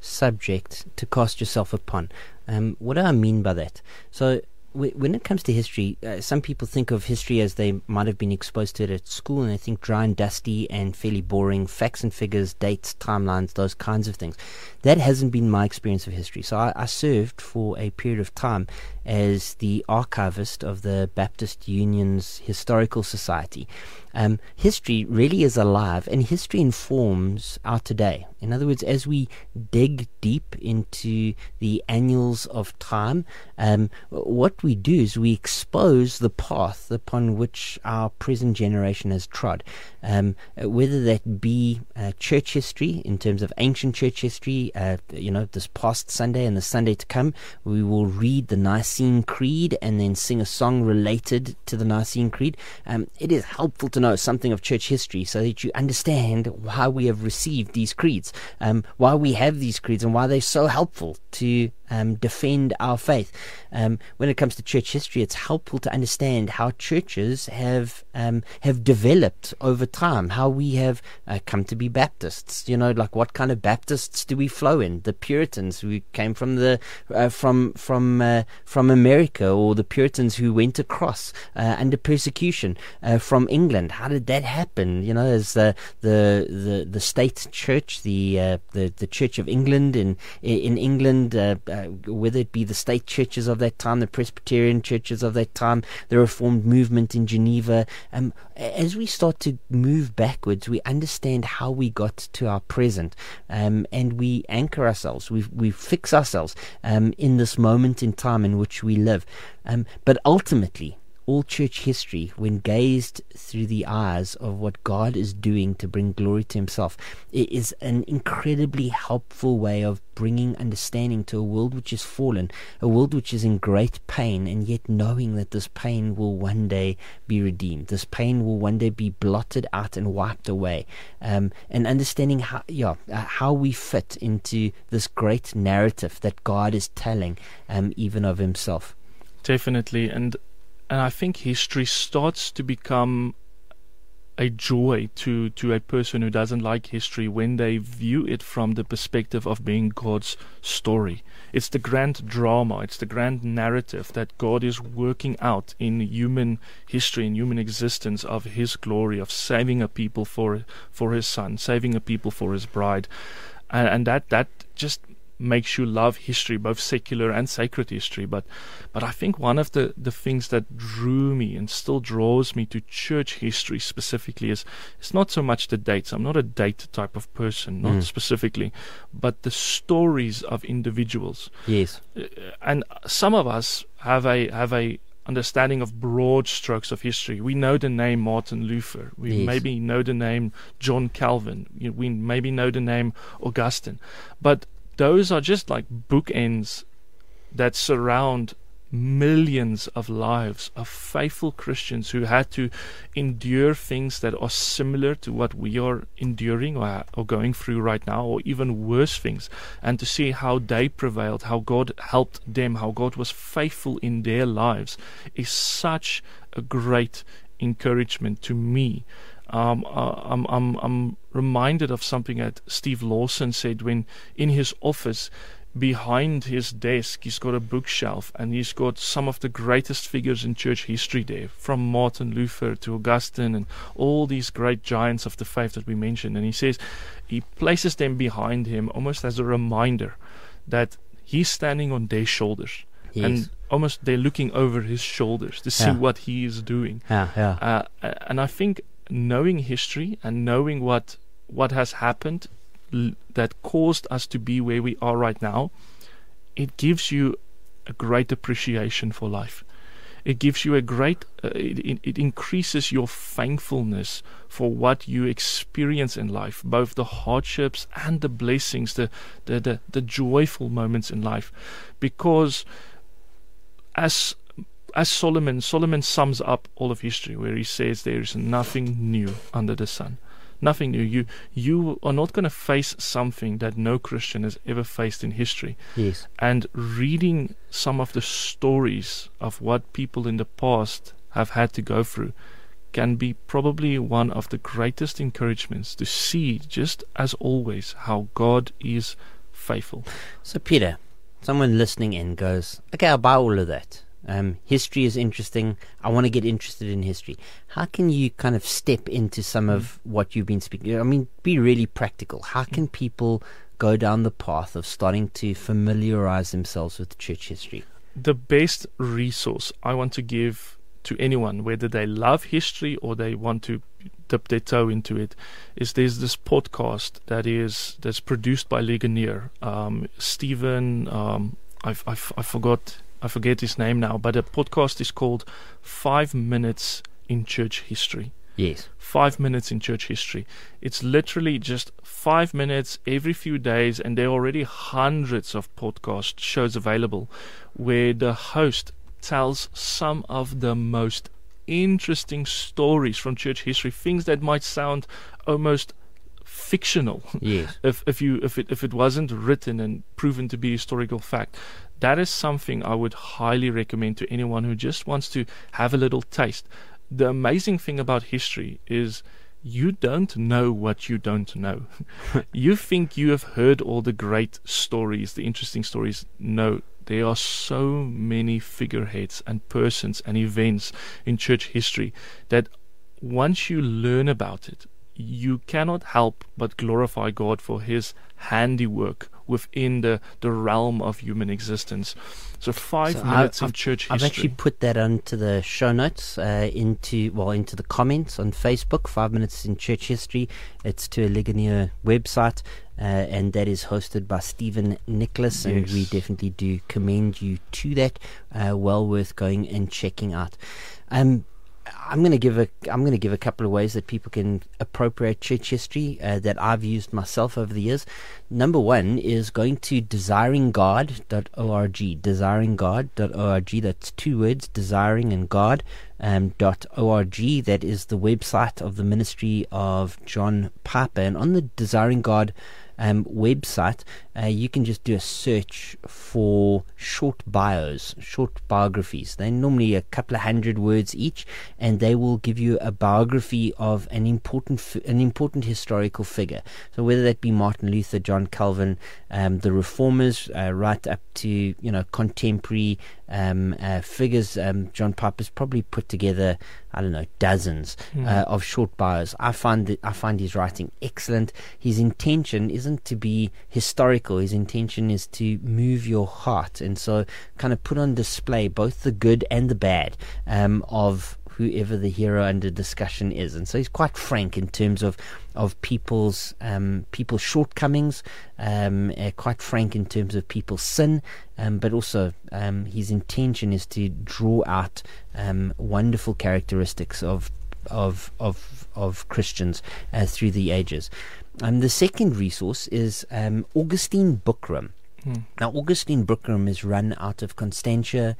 subject to cast yourself upon. Um, what do I mean by that? So when it comes to history, uh, some people think of history as they might have been exposed to it at school, and they think dry and dusty and fairly boring, facts and figures, dates, timelines, those kinds of things. That hasn't been my experience of history. So I, I served for a period of time as the archivist of the Baptist Union's Historical Society. Um, history really is alive, and history informs our today. In other words, as we dig deep into the annals of time, um, what we do is we expose the path upon which our present generation has trod. Um, whether that be uh, church history in terms of ancient church history, uh, you know, this past Sunday and the Sunday to come, we will read the Nicene Creed and then sing a song related to the Nicene Creed. Um, it is helpful to know something of church history so that you understand why we have received these creeds, um, why we have these creeds, and why they're so helpful to um, defend our faith. Um, when it comes to church history, it's helpful to understand how churches have um, have developed over time, how we have uh, come to be Baptists. You know, like what kind of Baptists do we flow in? The Puritans who came from the uh, from from uh, from America, or the Puritans who went across uh, under persecution uh, from England. How did that happen? You know, as the the the, the state church, the uh, the the Church of England in in England uh, whether it be the state churches of that time, the Presbyterian churches of that time, the Reformed movement in Geneva. Um, as we start to move backwards, we understand how we got to our present, um, and we anchor ourselves. We we fix ourselves um, in this moment in time in which we live. Um, but ultimately, all church history, when gazed through the eyes of what God is doing to bring glory to Himself, it is an incredibly helpful way of bringing understanding to a world which is fallen, a world which is in great pain, and yet knowing that this pain will one day be redeemed, this pain will one day be blotted out and wiped away, um, and understanding how, yeah, uh, how we fit into this great narrative that God is telling, um, even of Himself. Definitely, and and I think history starts to become a joy to, to a person who doesn't like history when they view it from the perspective of being God's story. It's the grand drama, it's the grand narrative that God is working out in human history, in human existence of His glory, of saving a people for for His Son, saving a people for His bride, and, and that that just makes you love history, both secular and sacred history. But but I think one of the, the things that drew me and still draws me to church history specifically is it's not so much the dates. I'm not a date type of person, not mm. specifically, but the stories of individuals. Yes. Uh, and some of us have a have a understanding of broad strokes of history. We know the name Martin Luther. We yes. maybe know the name John Calvin. We maybe know the name Augustine. But those are just like bookends that surround millions of lives of faithful Christians who had to endure things that are similar to what we are enduring or, or going through right now, or even worse things, and to see how they prevailed, how God helped them, how God was faithful in their lives, is such a great encouragement to me. Um, uh, I'm, I'm, I'm reminded of something that Steve Lawson said when in his office behind his desk he's got a bookshelf and he's got some of the greatest figures in church history there from Martin Luther to Augustine and all these great giants of the faith that we mentioned and he says he places them behind him almost as a reminder that he's standing on their shoulders. Yes. And almost they're looking over his shoulders to see Yeah. what he is doing. yeah, yeah. Uh, and I think knowing history and knowing what what has happened that caused us to be where we are right now, it gives you a great appreciation for life. It gives you a great, uh, it, it, it increases your thankfulness for what you experience in life, both the hardships and the blessings, the, the, the, the joyful moments in life. Because as as Solomon, Solomon sums up all of history where he says there is nothing new under the sun. Nothing new. You you are not going to face something that no Christian has ever faced in history. yes. And reading some of the stories of what people in the past have had to go through can be probably one of the greatest encouragements to see, just as always, how God is faithful. So, Pieter, someone listening in goes, okay, I'll buy all of that. Um, history is interesting. I want to get interested in history. How can you kind of step into some of what you've been speaking? I mean, be really practical. How can people go down the path of starting to familiarize themselves with church history? the best resource I want to give to anyone, whether they love history or they want to dip their toe into it, is there's this podcast that is that's produced by Ligonier. Um, Stephen, um, I've, I've I forgot I forget his name now, but the podcast is called Five Minutes in Church History Yes. five minutes in church history. It's literally just five minutes every few days, and there are already hundreds of podcast shows available where the host tells some of the most interesting stories from church history, things that might sound almost fictional Yes. if if you if it if it wasn't written and proven to be historical fact that is something i would highly recommend to anyone who just wants to have a little taste. The amazing thing about history is you don't know what you don't know. You think you have heard all the great stories the interesting stories. No there are so many figureheads and persons and events in church history that once you learn about it, you cannot help but glorify God for His handiwork within the, the realm of human existence. So, five So I- minutes in church history. I've actually put that onto the show notes, uh, into well, into the comments on Facebook. Five minutes in church history. It's to a Ligonier website, uh, and that is hosted by Stephen Nichols, and we definitely do commend you to that. Uh, well worth going and checking out. Um, I'm going to give a I'm going to give a couple of ways that people can appropriate church history uh, that I've used myself over the years. Number one is going to desiringgod.org. Desiringgod.org. That's two words, desiring and God. Um, org. That is the website of the ministry of John Piper. And on the Desiring God um, website, uh, you can just do a search for short bios, short biographies. They're normally a couple of hundred words each, and they will give you a biography of an important, an important historical figure. So whether that be Martin Luther, John Calvin, um, the Reformers, uh, right up to you know contemporary um, uh, figures. Um, John Piper's probably put together, I don't know, dozens Hmm. uh, of short bios. I find that I find his writing excellent. His intention isn't to be historical. His intention is to move your heart, and so kind of put on display both the good and the bad um, of whoever the hero under discussion is. And so he's quite frank in terms of of people's um, people's shortcomings, um, uh, quite frank in terms of people's sin, um, but also um, his intention is to draw out um, wonderful characteristics of of of of Christians uh, through the ages. Um, the second resource is um, Augustine Bookroom. Hmm. Now, Augustine Bookroom is run out of Constantia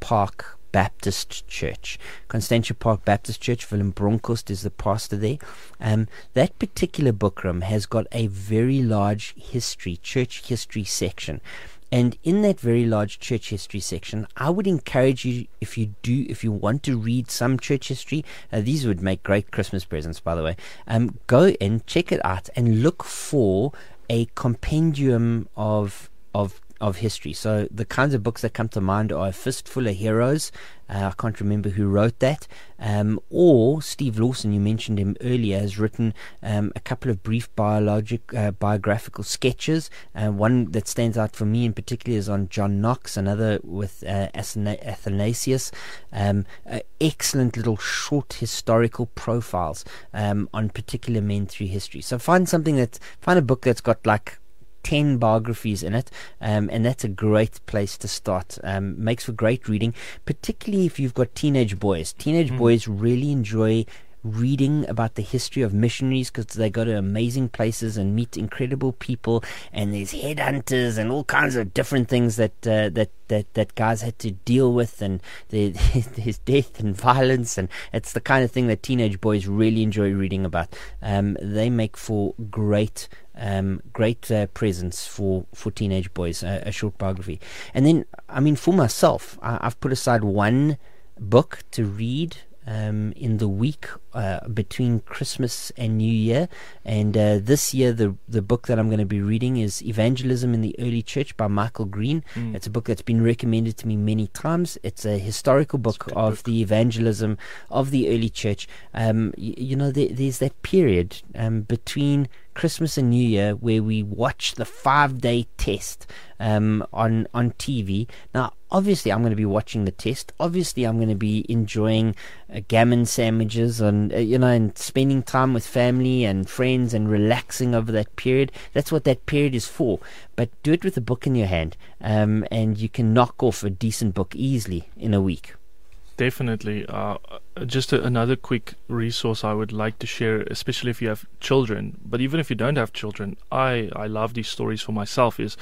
Park Baptist Church. Constantia Park Baptist Church, Willem Bronkhorst is the pastor there. Um, that particular bookroom has got a very large history, church history section. And in that very large church history section, I would encourage you, if you do, if you want to read some church history, uh, these would make great Christmas presents, by the way. Um, go and check it out and look for a compendium of of of history. So the kinds of books that come to mind are A Fistful of Heroes. Uh, I can't remember who wrote that. Um, or Steve Lawson, you mentioned him earlier, has written um, a couple of brief biologic uh, biographical sketches. Uh, one that stands out for me in particular is on John Knox, another with uh, Athanasius. Um, excellent little short historical profiles um, on particular men through history. So find something that find a book that's got like 10 biographies in it, um, and that's a great place to start. Um, makes for great reading, particularly if you've got teenage boys. Teenage mm. boys really enjoy reading about the history of missionaries because they go to amazing places and meet incredible people and there's headhunters and all kinds of different things that uh, that that that guys had to deal with and there's death and violence and it's the kind of thing that teenage boys really enjoy reading about um, they make for great um, great uh, presents for, for teenage boys, uh, a short biography. And then, I mean, for myself, I, I've put aside one book to read um, in the week uh, between Christmas and New Year. And uh, this year, the the book that I'm going to be reading is Evangelism in the Early Church by Michael Green. Mm. It's a book that's been recommended to me many times. It's a historical book of book. the evangelism of the early church. Um, you, you know, there, there's that period um, between Christmas and New Year where we watch the five day test um, on on TV. Now, obviously, I'm going to be watching the test. Obviously, I'm going to be enjoying uh, gammon sandwiches and uh, you know and spending time with family and friends and relaxing over that period. That's what that period is for. But do it with a book in your hand, um, and you can knock off a decent book easily in a week. Definitely. Uh, just a, another quick resource I would like to share, especially if you have children. But even if you don't have children, I, I love these stories for myself. Is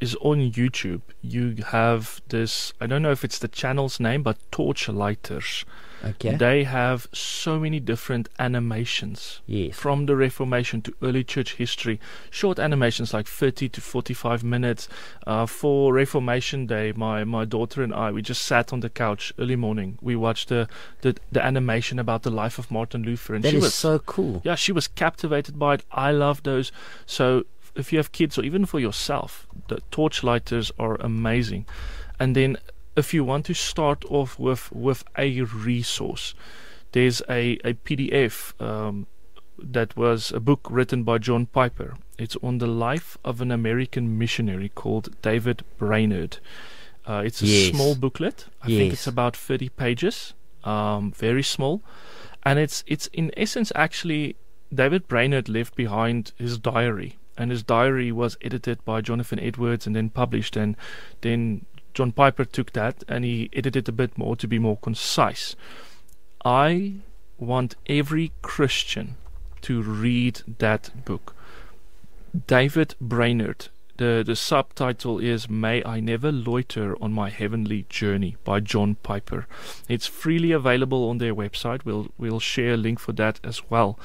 is on YouTube. You have this. I don't know if it's the channel's name, but Torchlighters. Okay. They have so many different animations yes. from the Reformation to early church history. Short animations like 30 to 45 minutes. Uh, for Reformation Day, my, my daughter and I, we just sat on the couch early morning. We watched the, the, the animation about the life of Martin Luther. And that she is was so cool. Yeah, she was captivated by it. I love those. So if you have kids or even for yourself, the torchlighters are amazing. And then if you want to start off with with a resource, there's a a PDF um, that was a book written by John Piper. It's on the life of an American missionary called David Brainerd. Uh, it's a yes. small booklet. I yes. think it's about 30 pages, um, very small, and it's it's in essence actually David Brainerd left behind his diary, and his diary was edited by Jonathan Edwards and then published, and then John Piper took that and he edited a bit more to be more concise. I want every Christian to read that book. David Brainerd. The, the subtitle is May I Never Loiter on My Heavenly Journey by John Piper. It's freely available on their website. We'll, we'll share a link for that as well.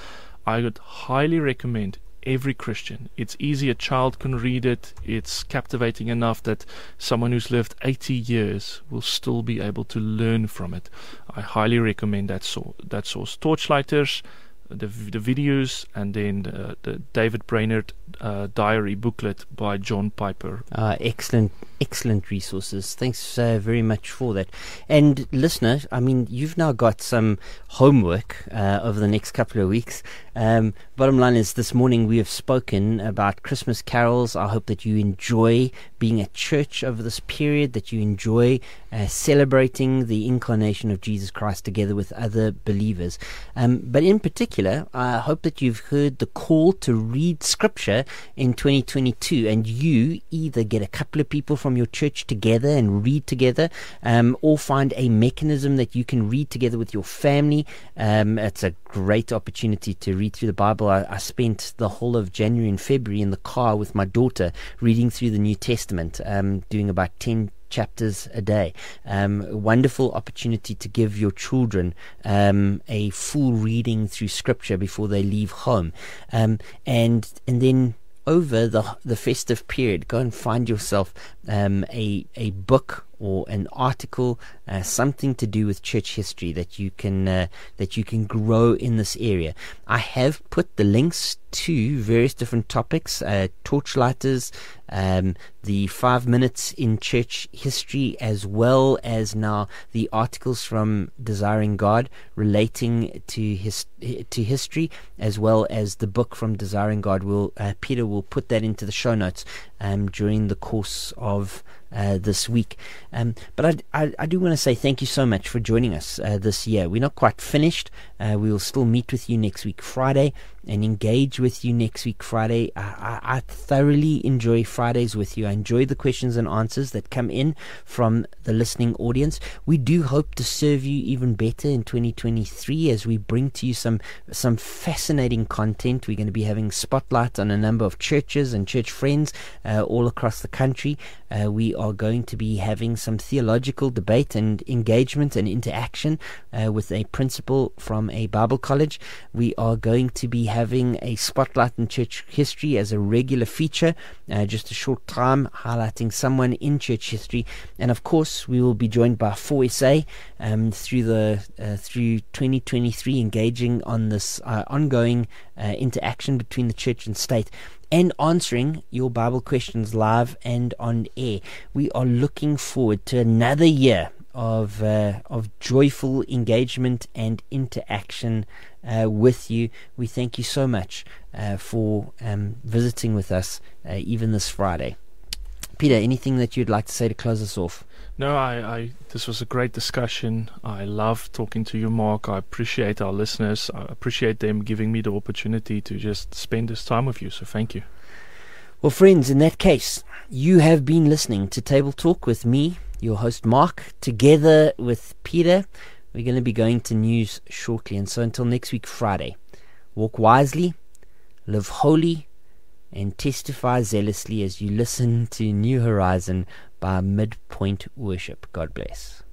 I would highly recommend every Christian. It's easy, a child can read it. It's captivating enough that someone who's lived 80 years will still be able to learn from it. I highly recommend that, so- that source. Torchlighters, the, the videos, and then the, the David Brainerd uh, diary booklet by John Piper. Uh, excellent, excellent resources. Thanks uh, very much for that. And listener, I mean, you've now got some homework uh, over the next couple of weeks. Um, bottom line is, this morning we have spoken about Christmas carols. I hope that you enjoy being at church over this period, that you enjoy uh, celebrating the incarnation of Jesus Christ together with other believers. Um, but in particular, I hope that you've heard the call to read Scripture in 2022, and you either get a couple of people from your church together and read together, um, or find a mechanism that you can read together with your family. Um, it's a great opportunity to read through the Bible. I, I, spent the whole of January and February in the car with my daughter reading through the New Testament, um, doing about 10 chapters a day. Um, a wonderful opportunity to give your children um, a full reading through Scripture before they leave home, um, and and then over the the festive period, go and find yourself um, a a book or an article uh, something to do with church history that you can uh, that you can grow in this area. I have put the links to various different topics, uh, torchlighters, um, the five minutes in church history, as well as now the articles from Desiring God relating to his to history, as well as the book from Desiring God. Will uh, Pieter will put that into the show notes um, during the course of uh, this week. Um, but I, I, I do want to say thank you so much for joining us uh, this year. We're not quite finished. Uh, we will still meet with you next week, Friday, and engage with you next week, Friday. I, I, I thoroughly enjoy Fridays with you. I enjoy the questions and answers that come in from the listening audience. We do hope to serve you even better in 2023 as we bring to you some some fascinating content. We're going to be having spotlights on a number of churches and church friends uh, all across the country. Uh, we are going to be having some theological debate and engagement and interaction uh, with a principal from a Bible college. We are going to be having a spotlight in church history as a regular feature, uh, just a short time highlighting someone in church history. And of course, we will be joined by FOR SA um, through the uh, through 2023, engaging on this uh, ongoing uh, interaction between the church and state and answering your Bible questions live and on air. We are looking forward to another year of uh, of joyful engagement and interaction uh, with you. We thank you so much uh, for um, visiting with us uh, even this Friday. Pieter, anything that you'd like to say to close us off? No, I, I this was a great discussion. I love talking to you, Mark. I appreciate our listeners. I appreciate them giving me the opportunity to just spend this time with you. So thank you. Well, friends, in that case, you have been listening to Table Talk with me, your host Mark, together with Pieter. We're going to be going to news shortly. And so until next week, Friday, walk wisely, live holy, and testify zealously as you listen to New Horizon by Midpoint Worship. God bless.